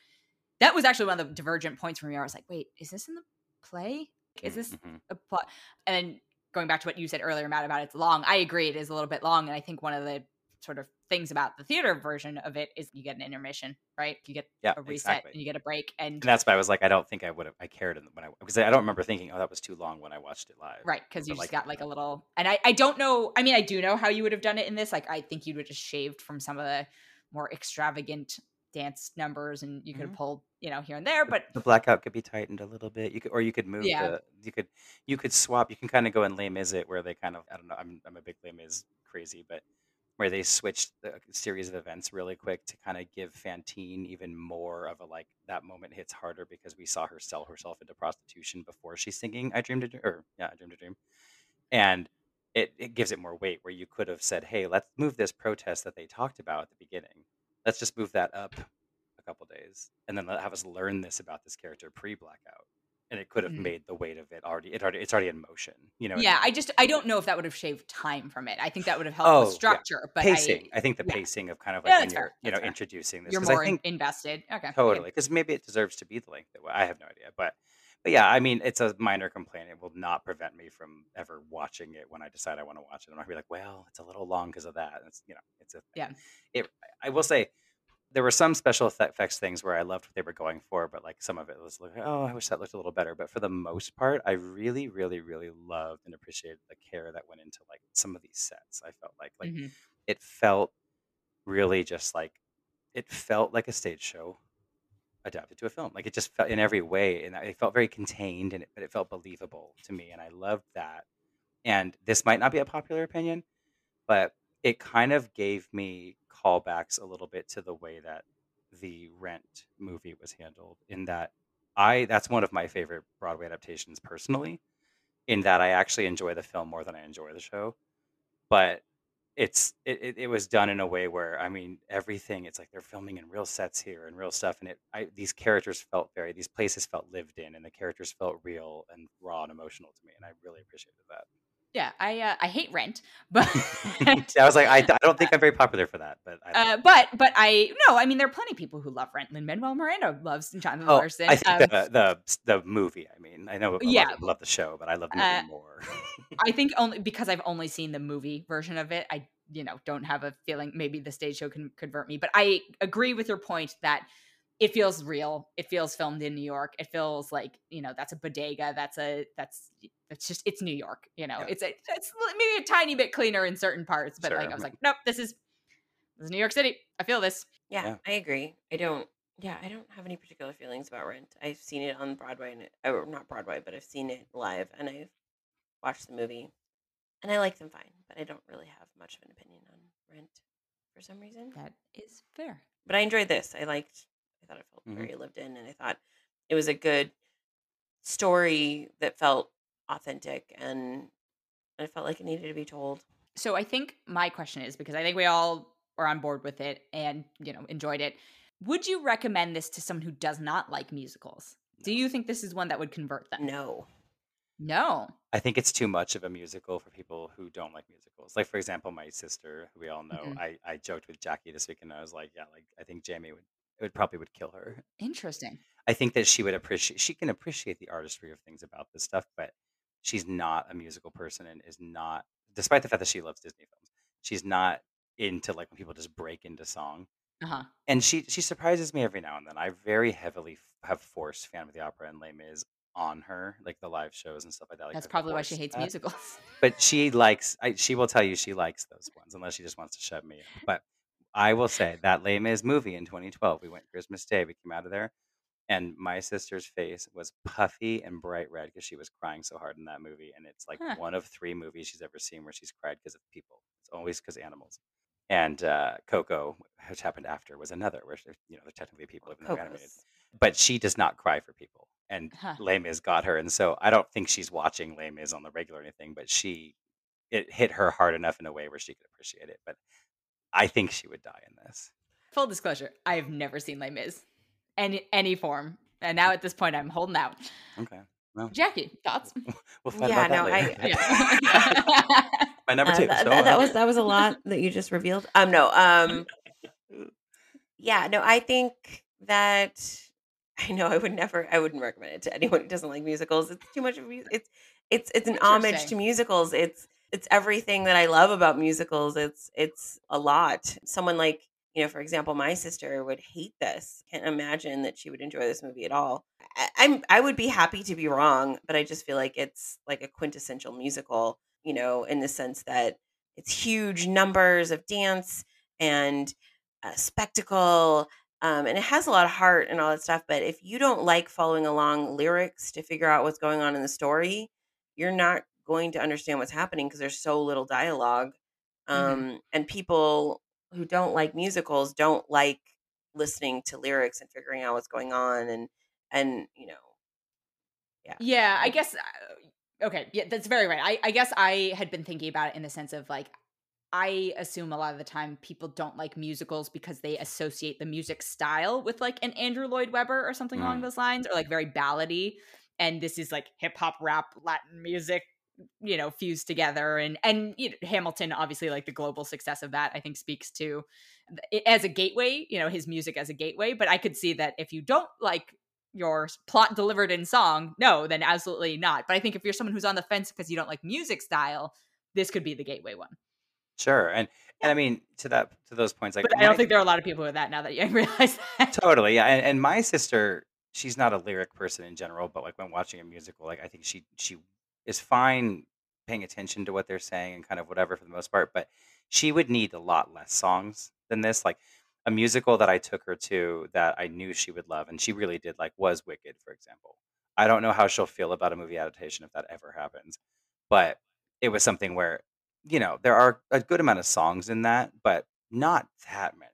that was actually one of the divergent points for me. I was like, wait, is this in the play? Is this Mhm. a plot? And then going back to what you said earlier, Matt, about it's long. I agree, it is a little bit long, and I think one of the sort of things about the theater version of it is you get an intermission, right? You get Yeah, a reset exactly. and you get a break, and And that's why I was like, I don't think I would have. I cared in- when I because I don't remember thinking, oh, that was too long when I watched it live. right because you just like, got like a little. And I I don't know. I mean, I do know how you would have done it in this. Like, I think you would have just shaved from some of the more extravagant dance numbers, and you could have Mhm. pulled, you know, here and there. But the blackout could be tightened a little bit. You could, or you could move Yeah. the. You could, you could swap. You can kind of go in Les Mis it where they kind of. I don't know. I'm, I'm a big Les Mis crazy, but where they switched the uh, series of events really quick to kind of give Fantine even more of a like that moment hits harder because we saw her sell herself into prostitution before she's singing "I Dreamed a Dream" or yeah, "I Dreamed a Dream," and it, it gives it more weight where you could have said, "Hey, let's move this protest that they talked about at the beginning. Let's just move that up a couple days, and then let have us learn this about this character pre-blackout." And it could have Mhm. made the weight of it already. It already it's already in motion. You know. yeah, I just I don't know if that would have shaved time from it. I think that would have helped Oh, yeah. structure, but pacing. I, I, think the yeah. pacing of kind of Yeah, like when you're fair. you know fair. introducing this you're I more in- think invested. Okay, totally because maybe it deserves to be the length that I have no idea, but but yeah, I mean it's a minor complaint. It will not prevent me from ever watching it when I decide I want to watch it. I'm not gonna be like, well, it's a little long because of that. It's you know, it's a thing. Yeah. It. I will say there were some special effects things where I loved what they were going for, but like some of it was like, oh, I wish that looked a little better. But for the most part, I really, really, really loved and appreciated the care that went into like some of these sets. I felt like like Mhm. it felt really just like it felt like a stage show adapted to a film. Like it just felt in every way, and it felt very contained, and it, but it felt believable to me, and I loved that. And this might not be a popular opinion, but it kind of gave me callbacks a little bit to the way that the Rent movie was handled. In that, I that's one of my favorite Broadway adaptations personally. In that, I actually enjoy the film more than I enjoy the show, but it's it, it, was done in a way where I mean everything. It's like they're filming in real sets here and real stuff, and it I, these characters felt very these places felt lived in, and the characters felt real and raw and emotional to me, and I really appreciated that. Yeah, I uh, I hate Rent, but I was like, I, I don't think I'm very popular for that, but uh, but but I no, I mean there are plenty of people who love Rent. Lin Manuel Miranda loves Jonathan Oh, Larson. I think Um, the, the the movie. I mean, I know a lot of Yeah. people love the show, but I love the movie Uh, more. I think only because I've only seen the movie version of it. I you know don't have a feeling maybe the stage show can convert me, but I agree with your point that it feels real. It feels filmed in New York. It feels like you know that's a bodega. That's a that's it's just it's New York. You know, Yeah. it's a it's maybe a tiny bit cleaner in certain parts, but like I was like, nope, this is this is New York City. I feel this. Yeah, Yeah. I agree. I don't. Yeah, I don't have any particular feelings about Rent. I've seen it on Broadway, and it, or not Broadway, but I've seen it live, and I've watched the movie, and I like them fine. But I don't really have much of an opinion on Rent for some reason. That is fair. But I enjoyed this. I liked. I thought it felt Mhm. very lived in, and I thought it was a good story that felt authentic, and I felt like it needed to be told. So I think my question is because I think we all were on board with it and you know enjoyed it. Would you recommend this to someone who does not like musicals? Do you think this is one that would convert them? No. No. I think it's too much of a musical for people who don't like musicals. Like for example, my sister, who we all know, Mhm. I, I joked with Jacque this week, and I was like, yeah, like I think Jamie would it would probably would kill her. Interesting. I think that she would appreciate she can appreciate the artistry of things about this stuff, but she's not a musical person and is not despite the fact that she loves Disney films, she's not into like when people just break into song. Uh huh. And she she surprises me every now and then. I very heavily f- have forced Phantom of the Opera and Les Mis on her, like the live shows and stuff like that. Like That's probably why she hates that. musicals. But she likes. I, she will tell you she likes those ones, unless she just wants to shut me in. But I will say that Les Mis movie in 2012, we went Christmas Day. We came out of there, and my sister's face was puffy and bright red because she was crying so hard in that movie. And it's like Huh. one of three movies she's ever seen where she's cried because of people. It's always because animals. And uh, Coco, which happened after, was another where she- you know they're technically people, even though animated. But she does not cry for people, and Huh. Les Mis got her. And so I don't think she's watching Les Mis on the regular or anything, but she it hit her hard enough in a way where she could appreciate it. But I think she would die in this. Full disclosure: I have never seen Les Mis, any any form, and now at this point, I'm holding out. Okay. Well, Jacque, thoughts? we'll fight Yeah, about that no, I- later. yeah. My number Uh, that, so, that- that was that was a lot that you just revealed. Um, no. Um, yeah, no. I think that I know I would never I wouldn't recommend it to anyone who doesn't like musicals. It's too much of a music. It's it's it's an homage to musicals. It's it's everything that I love about musicals. It's it's a lot. Someone like, you know, for example, my sister would hate this. Can't imagine that she would enjoy this movie at all. I, I'm I would be happy to be wrong, but I just feel like it's like a quintessential musical, you know, in the sense that it's huge numbers of dance and uh, spectacle um, and it has a lot of heart and all that stuff. But if you don't like following along lyrics to figure out what's going on in the story, you're not going to understand what's happening because there's so little dialogue. Um, And people who don't like musicals don't like listening to lyrics and figuring out what's going on. And and you know, Yeah, yeah I guess. Uh, okay, yeah, that's very right. I, I guess I had been thinking about it in the sense of like, I assume a lot of the time people don't like musicals because they associate the music style with like an Andrew Lloyd Webber or something along Mm. those lines, or like very ballady. And this is like hip hop, rap, Latin music, you know, fused together. And and you know, Hamilton, obviously, like the global success of that, I think speaks to as a gateway. You know, his music as a gateway. But I could see that if you don't like your plot delivered in song, no, then absolutely not. But I think if you're someone who's on the fence because you don't like music style, this could be the gateway one. Sure. And and I mean to that to those points, like But I don't my- think there are a lot of people with that now that you realize that. totally yeah and, and my sister she's not a lyric person in general but like when watching a musical like i think she she is fine paying attention to what they're saying and kind of whatever for the most part but she would need a lot less songs than this like a musical that i took her to that i knew she would love and she really did like was wicked for example. I don't know how she'll feel about a movie adaptation if that ever happens but it was something where you know there are a good amount of songs in that but not that many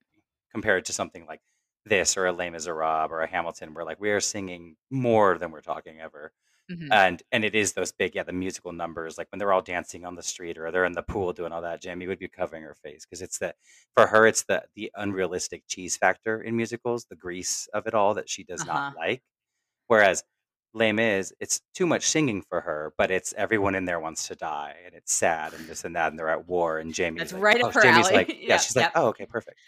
compared to something like this or a Les Miserables or a Hamilton, where like we are singing more than we're talking ever, Mhm. and and it is those big yeah the musical numbers like when they're all dancing on the street or they're in the pool doing all that. Jamie would be covering her face because it's the for her it's the the unrealistic cheese factor in musicals, the grease of it all that she does not Uh-huh. like. Whereas Les is it's too much singing for her, but it's everyone in there wants to die and it's sad and this and that and they're at war and Jamie's That's like, right up oh, her Jamie's alley. like yeah, Yeah, she's like oh okay perfect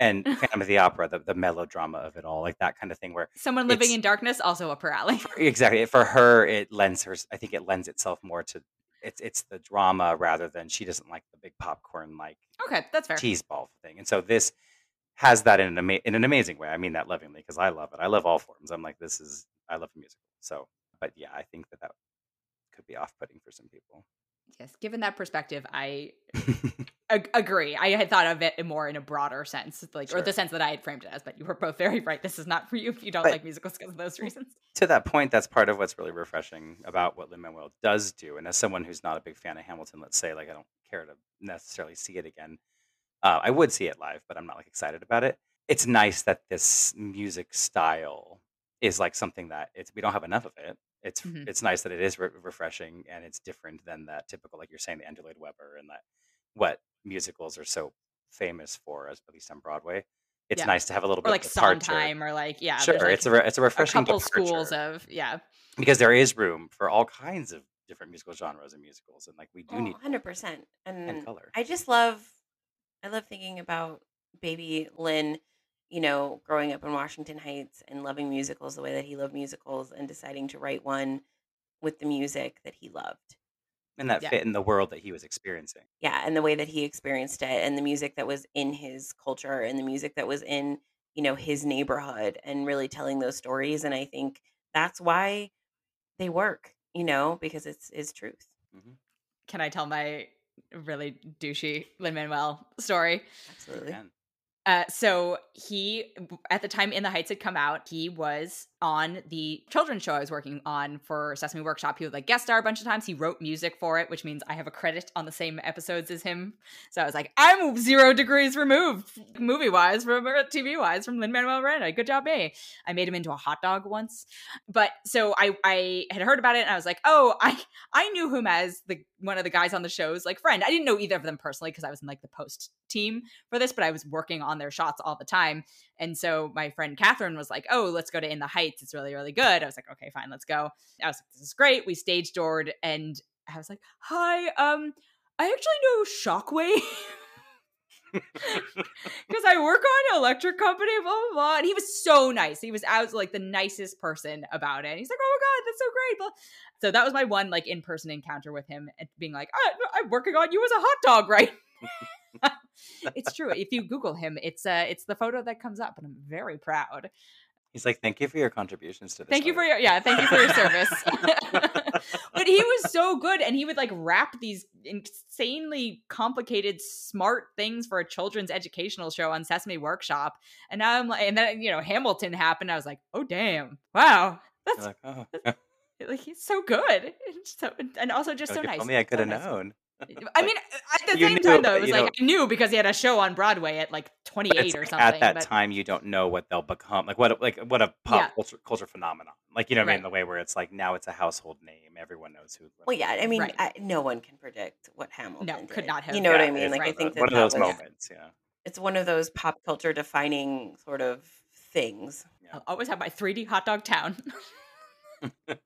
and Phantom of the Opera, the, the melodrama of it all, like that kind of thing where Someone living in darkness, also up her alley. exactly for her it lends her I think it lends itself more to it's it's the drama rather than she doesn't like the big popcorn like okay, that's fair. cheese ball thing. And so this has that in an ama- in an amazing way. I mean that lovingly because I love it. I love all forms. I'm like this is I love the musical. So, but yeah, I think that that could be off-putting for some people. Yes, given that perspective, I ag- agree. I had thought of it more in a broader sense, like or the sense that I had framed it as. But you were both very right. This is not for you if you don't But- like musicals because of those reasons. to that point, that's part of what's really refreshing about what Lin Manuel does do. And as someone who's not a big fan of Hamilton, let's say, like I don't care to necessarily see it again. Uh, I would see it live, but I'm not like excited about it. It's nice that this music style is like something that it's we don't have enough of it. It's Mhm. it's nice that it is re- refreshing and it's different than that typical, like you're saying, the Andrew Lloyd Webber and that what musicals are so famous for, as at least on Broadway. It's Yeah. nice to have a little Or bit like of departure. Sondheim, or like yeah, sure, like, it's a re- it's a a refreshing couple schools of yeah. because there is room for all kinds of different musical genres and musicals and like we do Oh, need 100%. And, and color I just love I love thinking about baby Lin, you know, growing up in Washington Heights and loving musicals the way that he loved musicals and deciding to write one with the music that he loved. and that Yeah. fit in the world that he was experiencing Yeah, and the way that he experienced it and the music that was in his culture and the music that was in, you know, his neighborhood and really telling those stories and I think that's why they work, you know, because it's is truth. Mm-hmm. Can I tell my really douchey Lin Manuel story? Absolutely. Uh, so he, at the time In the Heights had come out, he was on the children's show I was working on for Sesame Workshop. He would like guest star a bunch of times. He wrote music for it, which means I have a credit on the same episodes as him. So I was like, I'm zero degrees removed, movie wise, from TV wise, from Lin Manuel Miranda. Good job, me. I made him into a hot dog once, but so I I had heard about it and I was like, oh, I I knew him as the one of the guys on the show's like friend. I didn't know either of them personally because I was in like the post team for this, but I was working on their shots all the time. And so my friend Catherine was like, Oh, let's go to In the Heights. It's really, really good. I was like, Okay, fine, let's go. I was like, This is great. We stage doored and I was like, Hi, um, I actually know Shockwave. because I work on an electric company, blah blah blah. And he was so nice. He was out like the nicest person about it. And he's like, "Oh my god, that's so great!" Blah. So that was my one like in person encounter with him, and being like, I, "I'm working on you as a hot dog, right?" it's true. If you Google him, it's uh, it's the photo that comes up, and I'm very proud. He's like, thank you for your contributions to this. Thank you for your yeah, thank you for your service. but he was so good and he would like wrap these insanely complicated smart things for a children's educational show on Sesame Workshop. And now I'm like and then you know Hamilton happened. I was like, "Oh damn. Wow. You're That's like, oh, like he's so good." And, so, and also just so if nice. only I could have nice. known. I mean, at the You same knew, time though, it was like don't- I knew because he had a show on Broadway at like 28 or something. at that but time, you don't know what they'll become. Like what, like what a pop Yeah. culture, culture phenomenon. Like you know what I mean? The way where it's like now it's a household name. Everyone knows who. Well, yeah. I mean, Right. I, no one can predict what Hamilton. No, could not have. You know what I mean? it's Like I think the- that one of that those was- moments. Yeah. It's one of those pop culture defining sort of things. I'll always have my 3D hot dog town.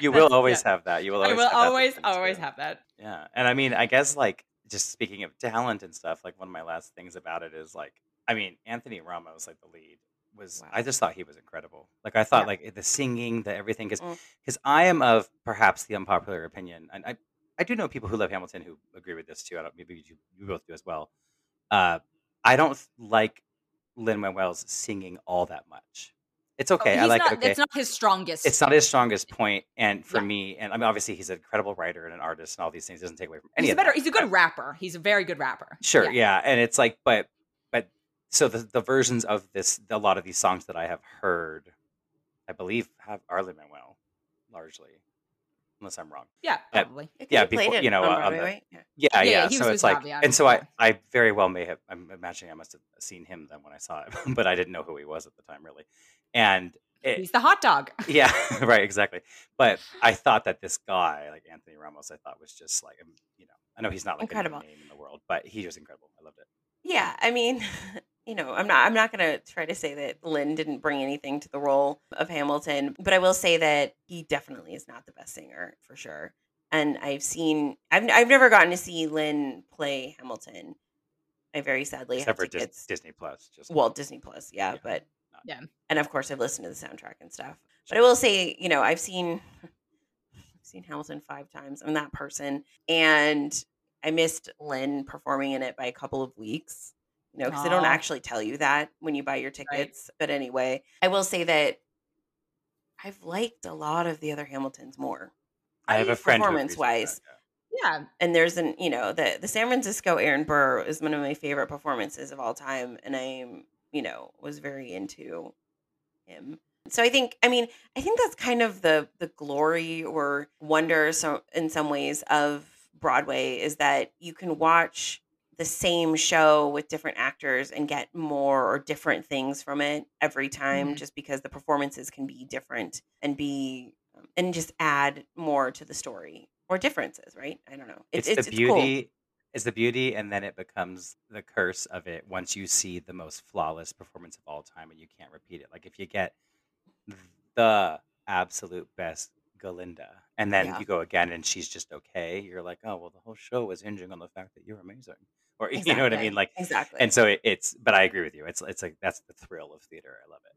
You That's- will always have that. You will I always. will have always the always have that. Yeah, and I mean, I guess like just speaking of talent and stuff, like one of my last things about it is like, I mean, Anthony Ramos, like the lead, was Wow. I just thought he was incredible. Like I thought, Yeah. like the singing, the everything, because Mm. I am of perhaps the unpopular opinion, and I I do know people who love Hamilton who agree with this too. I don't maybe you, you both do as well. Uh, I don't like Lin Manuel's singing all that much. It's okay. I Oh, He's like not, it. Okay, It's not his strongest. it's not his strongest point, and for Yeah. me, and I mean, obviously, he's an incredible writer and an artist, and all these things doesn't take away from any he's a of that. better. He's a good but- rapper. He's a very good rapper. Sure, Yeah. yeah. and it's like, but, but, so the the versions of this, a lot of these songs that I have heard, I believe, have are Lin Manuel, largely, unless I'm wrong. Yeah, Yeah. probably. Because Yeah, before- you know, uh, Broadway, the- right? Yeah. Yeah, Yeah, yeah. yeah, so it's like, Fabian, and so. I, I very well may have. I'm imagining I must have seen him then when I saw him, but I didn't know who he was at the time, really. And it, He's the hot dog. yeah, right, exactly. But I thought that this guy, like Anthony Ramos, I thought was just like, um, you know, I know he's not like a Incredible. name in the world, but he was incredible. I loved it. Yeah, I mean, you know, I'm not I'm not going to try to say that Lin didn't bring anything to the role of Hamilton, but I will say that he definitely is not the best singer for sure. And I've seen I've I've never gotten to see Lin play Hamilton. I very sadly Except for have Dis- tickets. Disney Plus. Just well, Disney Plus, yeah, Yeah. but Yeah. and of course I've listened to the soundtrack and stuff. But I will say, you know, I've seen I've seen Hamilton five times. I'm that person, and I missed Lin performing in it by a couple of weeks. You know, because they don't actually tell you that when you buy your tickets. But anyway, I will say that I've liked a lot of the other Hamiltons more. I have a friend who agrees with performance-wise. Yeah, And there's an, you know, the the San Francisco Aaron Burr is one of my favorite performances of all time, and I'm, you know, was very into him. So I think, I mean, I think that's kind of the the glory or wonder, so in some ways, of Broadway is that you can watch the same show with different actors and get more or different things from it every time, Mhm. just because the performances can be different and be um, and just add more to the story or differences, right? I don't know. It's, It's, the it's, cool. It's the beauty, and then it becomes the curse of it once you see the most flawless performance of all time, and you can't repeat it. Like if you get the absolute best Galinda, and then Yeah. you go again, and she's just okay. You're like, oh well, the whole show was hinging on the fact that you're amazing, or you know what I mean? Like, Exactly. and so it, it's. But I agree with you. It's it's like that's the thrill of theater. I love it.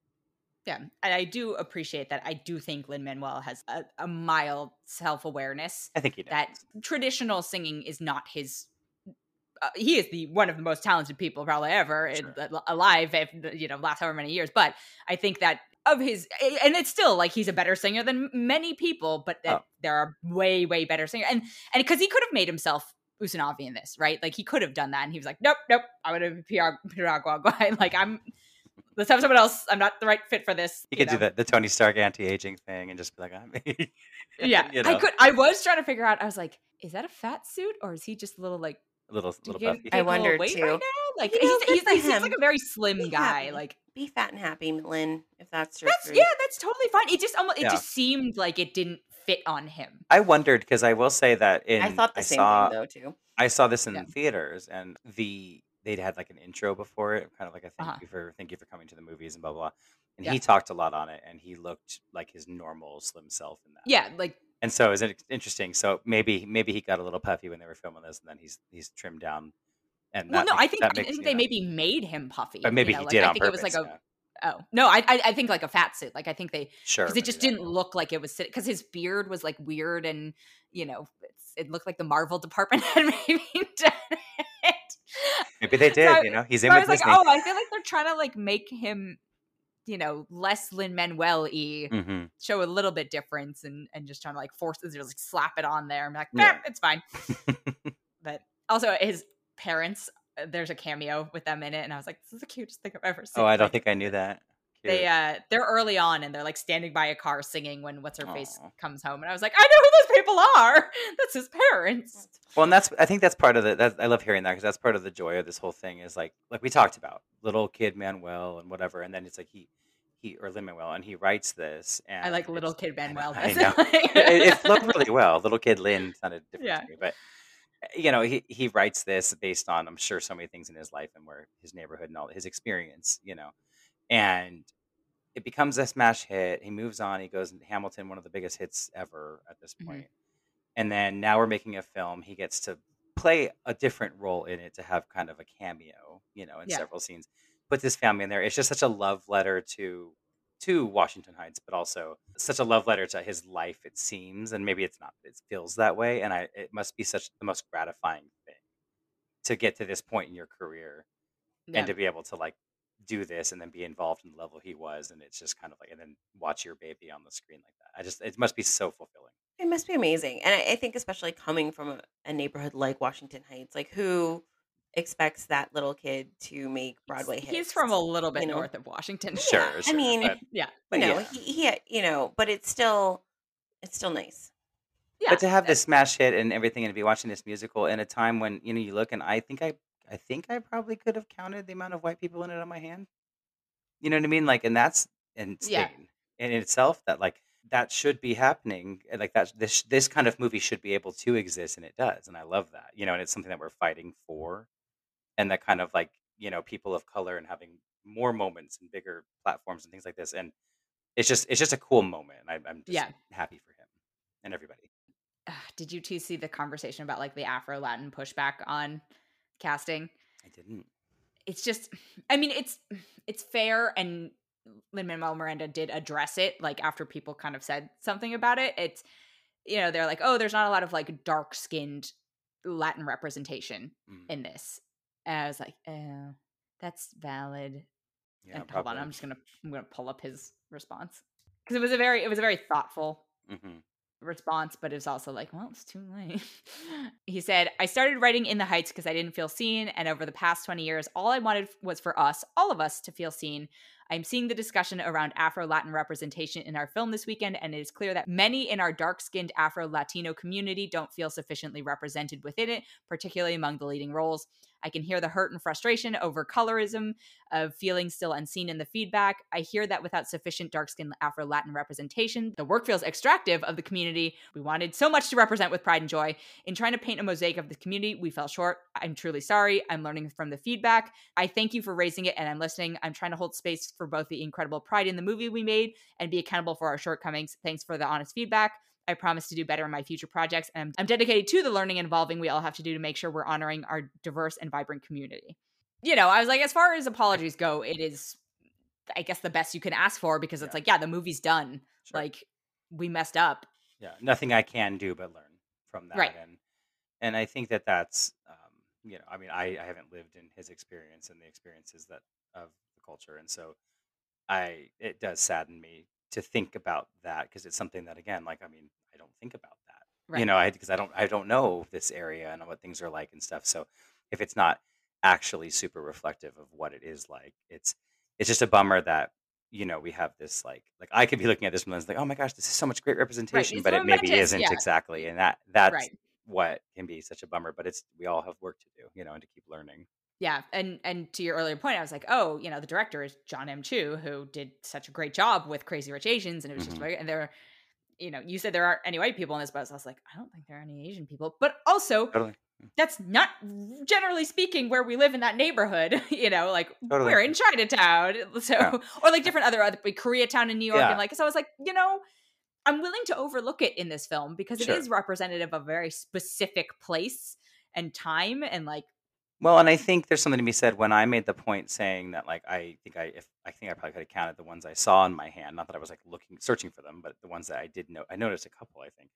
yeah, and I do appreciate that. I do think Lin Manuel has a, a mild self awareness I think he knows. that traditional singing is not his. Uh, he is the one of the most talented people probably ever in- Sure. uh, alive. If you know, last however many years, but I think that of his, and it's still like he's a better singer than many people, but Oh. there are way way better singers, and and because he could have made himself Usnavi in this, right? Like he could have done that, and he was like, nope, nope, I'm gonna be Piragua. like I'm. Let's have someone else. I'm not the right fit for this. He you could do the, the Tony Stark anti-aging thing and just be like, I'm Yeah, you I could. I was trying to figure out. I was like, is that a fat suit or is he just a little like? A little Do little you buffy. gain I a little wondered, weight too. right now? Like You know, he's, good he's, for he seems like a very slim Be guy. happy. Like be fat and happy, Lin, if that's your that's truth. yeah, that's totally fine. It just almost it Yeah. just seemed like it didn't fit on him. I wondered because I will say that in I thought the same saw, thing though too. I saw this in Yeah. theaters, and the they'd had like an intro before it, kind of like a thank Uh-huh. you for thank you for coming to the movies and blah blah. blah. And Yeah. he talked a lot on it, and he looked like his normal slim self in that. Yeah, like And so it was interesting. So maybe maybe he got a little puffy when they were filming this, and then he's he's trimmed down and well, no, makes, I think that I think they know, maybe made him puffy. but maybe you know, he like, did I on think purpose. it was like a yeah. oh no, I I, I think like a fat suit. Like I think they Sure, because it just didn't look like it was because his beard was like weird and you know it's, it looked like the Marvel department had maybe done it. Maybe they did. I- you know, he's So in I with was like, oh, I feel like they're trying to like make him, you know, less Lin Manuel y, hmm show a little bit difference, and and just trying to like force it, just like slap it on there. I'm like, Yeah. it's fine. But also his parents, uh, there's a cameo with them in it, and I was like, this is the cutest thing I've ever seen. oh, I don't think I knew that. They uh they're early on and they're like standing by a car singing when what's her face comes home and i was like i know who those people are that's his parents Well, and that's I think that's part of the. That, I love hearing that because that's part of the joy of this whole thing is like like we talked about little kid Manuel and whatever, and then it's like he he or Lin Manuel and he writes this and i like little kid I know- manuel I know. it, it flowed really well. Little kid Lin sounded different Yeah. to me, but uh, you know, he he writes this based on I'm sure so many things in his life and where his neighborhood and all his experience, you know, and it becomes a smash hit. He moves on. He goes into Hamilton, one of the biggest hits ever at this Mhm. point. And then now we're making a film. He gets to play a different role in it to have kind of a cameo, you know, in Yeah. several scenes. Put his family in there. It's just such a love letter to to Washington Heights, but also such a love letter to his life. It seems, and maybe it's not. It feels that way, and I it must be such the most gratifying thing to get to this point in your career Yeah. and to be able to like do this and then be involved in the level he was, and it's just kind of like and then watch your baby on the screen like that. I just it must be so fulfilling. It must be amazing. And I, I think especially coming from a, a neighborhood like Washington Heights, like who expects that little kid to make Broadway hits? he's from a little bit you know? north of washington Sure, I sure, mean, but, yeah but no, yeah. he, he, you know, but it's still, it's still nice. yeah but to have this smash hit and everything and to be watching this musical in a time when you know you look and i think i i think i probably could have counted the amount of white people in it on my hand you know what i mean like and that's insane Yeah. in itself that like that should be happening and, like that this this kind of movie should be able to exist and it does and i love that you know and it's something that we're fighting for and that kind of like you know people of color and having more moments and bigger platforms and things like this and it's just it's just a cool moment and I, i'm just Yeah. happy for him and everybody did you two see the conversation about like the afro latin pushback on casting. I didn't. It's just i mean it's it's fair and lin manuel miranda did address it like after people kind of said something about it. It's you know they're like oh there's not a lot of like dark skinned latin representation Mm. in this. And i was like oh that's valid. Yeah, and hold on i'm just gonna i'm gonna pull up his response. Because it was a very it was a very thoughtful Mhm. Response, but it was also like, well, it's too late. he said, I started writing In the Heights because I didn't feel seen. And over the past 20 years, all I wanted was for us, all of us, to feel seen. I'm seeing the discussion around Afro Latin representation in our film this weekend, and it is clear that many in our dark skinned Afro Latino community don't feel sufficiently represented within it, particularly among the leading roles. I can hear the hurt and frustration over colorism, of feeling still unseen in the feedback. I hear that without sufficient dark skinned Afro Latin representation, the work feels extractive of the community we wanted so much to represent with pride and joy. In trying to paint a mosaic of the community, we fell short. I'm truly sorry. I'm learning from the feedback. I thank you for raising it and I'm listening. I'm trying to hold space for both the incredible pride in the movie we made and be accountable for our shortcomings. Thanks for the honest feedback. I promise to do better in my future projects, and I'm, I'm dedicated to the learning and evolving we all have to do to make sure we're honoring our diverse and vibrant community. You know, I was like, as far as apologies go, it is, I guess, the best you can ask for because it's Yeah. like, yeah, the movie's done. Sure. Like, we messed up. yeah, nothing I can do but learn from that. Right. And and I think that that's um, you know, I mean, I, I haven't lived in his experience and the experiences that of the culture, and so I it does sadden me to think about that because it's something that again, like I mean, I don't think about that. Right. You know, I because I don't I don't know this area and what things are like and stuff. So if it's not actually super reflective of what it is like, it's it's just a bummer that you know we have this like like I could be looking at this and like oh my gosh this is so much great representation it's but it maybe momentous, isn't yeah. exactly and that that's Right. what can be such a bummer but it's we all have work to do you know and to keep learning Yeah, and and to your earlier point, I was like, oh, you know, the director is Jon M. Chu, who did such a great job with Crazy Rich Asians, and it was just Mhm. very, and there, you know, you said there aren't any white people in this, but I was like, I don't think there are any Asian people, but also totally that's not generally speaking where we live in that neighborhood. you know, like Totally. we're in Chinatown, so Yeah. or like different other other Koreatown in New York, Yeah. and like so I was like, you know. I'm willing to overlook it in this film because it Sure. is representative of a very specific place and time and like Well, and I think there's something to be said when I made the point saying that like I think I if I think I probably could have counted the ones I saw in my hand. Not that I was like looking searching for them, but the ones that I did know I noticed a couple, I think.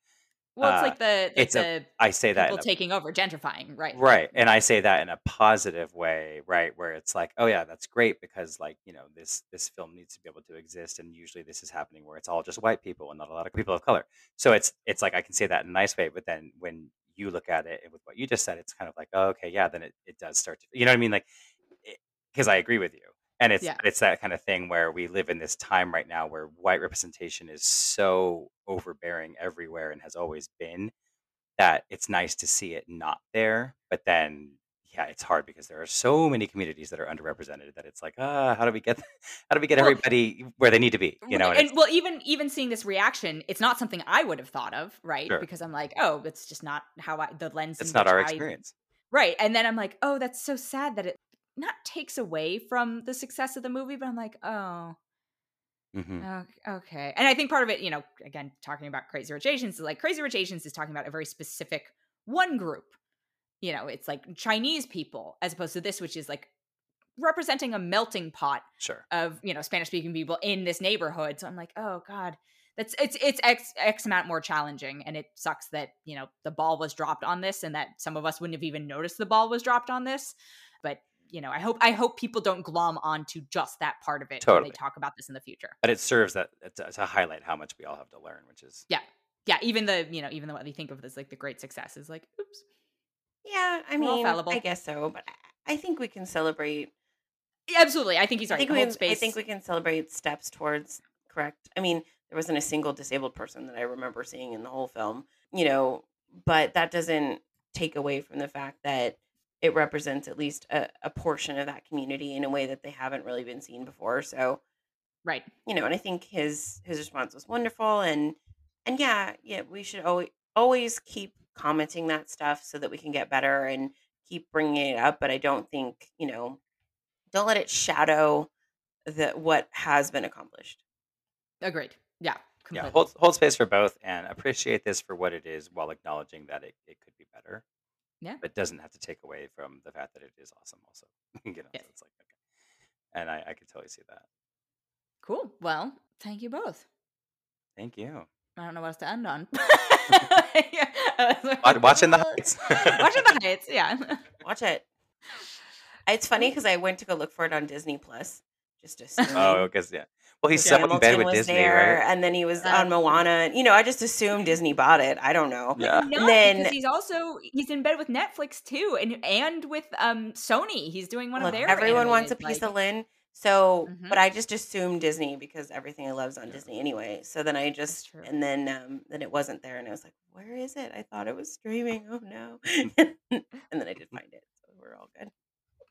Well, it's Uh, like the, the, it's a the I say that people a taking over, gentrifying, right? Right. And I say that in a positive way, right? Where it's like, oh yeah, that's great because like, you know, this this film needs to be able to exist and usually this is happening where it's all just white people and not a lot of people of color. So it's it's like I can say that in a nice way, but then when you look at it and with what you just said, it's kind of like, oh, okay, yeah, then it, it does start to you know what I mean? Like because I agree with you. And it's Yeah. it's that kind of thing where we live in this time right now where white representation is so overbearing everywhere and has always been that it's nice to see it not there. But then, yeah, it's hard because there are so many communities that are underrepresented that it's like, ah, how do we get, how do we get Well- everybody where they need to be? You know, and and, well, even even seeing this reaction, it's not something I would have thought of, right? Sure. Because I'm like, oh, it's just not how I the lens. it's not our I- experience. right? And then I'm like, oh, that's so sad that it not takes away from the success of the movie, but I'm like, oh, hmm okay. And I think part of it, you know, again, talking about Crazy Rich Asians, is like Crazy Rich Asians is talking about a very specific one group. You know, it's like Chinese people, as opposed to this, which is like representing a melting pot Sure. of you know Spanish speaking people in this neighborhood. So I'm like, oh god, that's it's it's x x amount more challenging, and it sucks that you know the ball was dropped on this, and that some of us wouldn't have even noticed the ball was dropped on this. But you know, I hope I hope people don't glom onto just that part of it when Totally. they talk about this in the future. But it serves that uh, to, to highlight how much we all have to learn, which is yeah, Yeah, even the you know even though what we think of as like the great success is like, oops, Yeah, I mean, fallible. I guess so, but I- I think we can celebrate. Yeah, absolutely. I think he's I right. think we can, space. I think we can celebrate steps towards correct. I mean, there wasn't a single disabled person that I remember seeing in the whole film, you know, but that doesn't take away from the fact that it represents at least a, a portion of that community in a way that they haven't really been seen before. So, right. you know, and I think his his response was wonderful and and yeah, yeah, we should always always keep commenting that stuff so that we can get better and keep bringing it up, but I don't think, you know, don't let it shadow the what has been accomplished. Agreed. Yeah. yeah, hold hold space for both and appreciate this for what it is while acknowledging that it, it could be better. Yeah. But doesn't have to take away from the fact that it is awesome also. you know, Yeah. so it's like okay. And I, I can totally see that. Cool. Well, thank you both. Thank you. I don't know what else to end on. Wa- Watching the heights. Watching the heights, yeah. Watch it. It's funny because I went to go look for it on Disney Plus, just assuming. Oh, because yeah. Well, he's Because in bed with Disney, there, right? and then he was Uh, on Moana. and- You know, I just assumed Disney bought it. I don't know. Yeah. No, then- because he's also he's in bed with Netflix too, and and with um Sony. He's doing one Look, of their. everyone wants a piece like- of Lin. So, Mhm. but I just assumed Disney because everything I love is on Yeah. Disney anyway. So then I just, and then um, then it wasn't there, and I was like, "Where is it? I thought it was streaming. Oh no!" and then I did find it, so we're all good.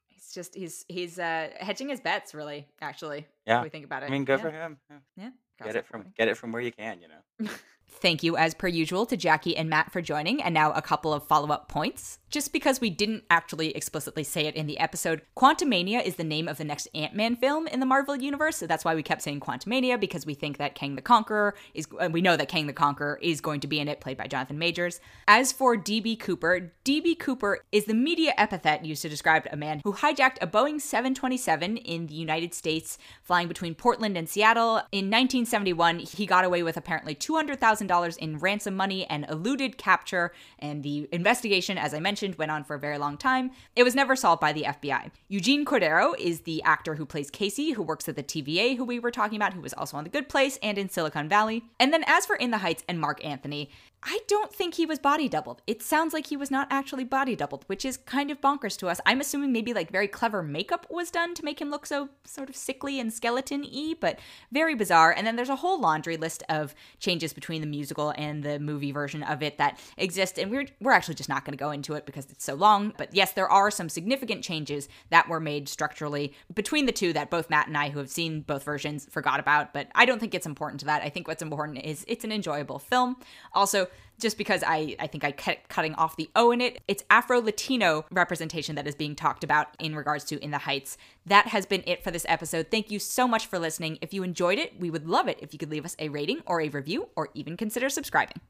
He's just he's he's uh hedging his bets, really. Actually, Yeah. If we think about it. I mean, good yeah. for him. Yeah. Yeah. Get it from get it from where you can, you know. Thank you, as per usual, to Jacque and Matt for joining, and now a couple of follow up points. Just because we didn't actually explicitly say it in the episode, Quantumania is the name of the next Ant Man film in the Marvel Universe, so that's why we kept saying Quantumania, because we think that Kang the Conqueror is, we know that Kang the Conqueror is going to be in it, played by Jonathan Majors. As for D.B. Cooper, D.B. Cooper is the media epithet used to describe a man who hijacked a Boeing 727 in the United States, flying between Portland and Seattle. In 1971, he got away with apparently $200,000 in ransom money and eluded capture, and the investigation, as I mentioned, went on for a very long time. It was never solved by the FBI. Eugene Cordero is the actor who plays Casey, who works at the TVA, who we were talking about, who was also on The Good Place and in Silicon Valley. And then as for In the Heights and Marc Anthony, I don't think he was body doubled. It sounds like he was not actually body doubled, which is kind of bonkers to us. I'm assuming maybe like very clever makeup was done to make him look so sort of sickly and skeleton y, but very bizarre. And then there's a whole laundry list of changes between the musical and the movie version of it that exist. And we're, we're actually just not going to go into it because it's so long. But yes, there are some significant changes that were made structurally between the two that both Matt and I, who have seen both versions, forgot about. But I don't think it's important to that. I think what's important is it's an enjoyable film. Also, just because I, I think I kept cutting off the O in it, it's Afro Latino representation that is being talked about in regards to In the Heights. That has been it for this episode. Thank you so much for listening. If you enjoyed it, we would love it if you could leave us a rating or a review or even consider subscribing.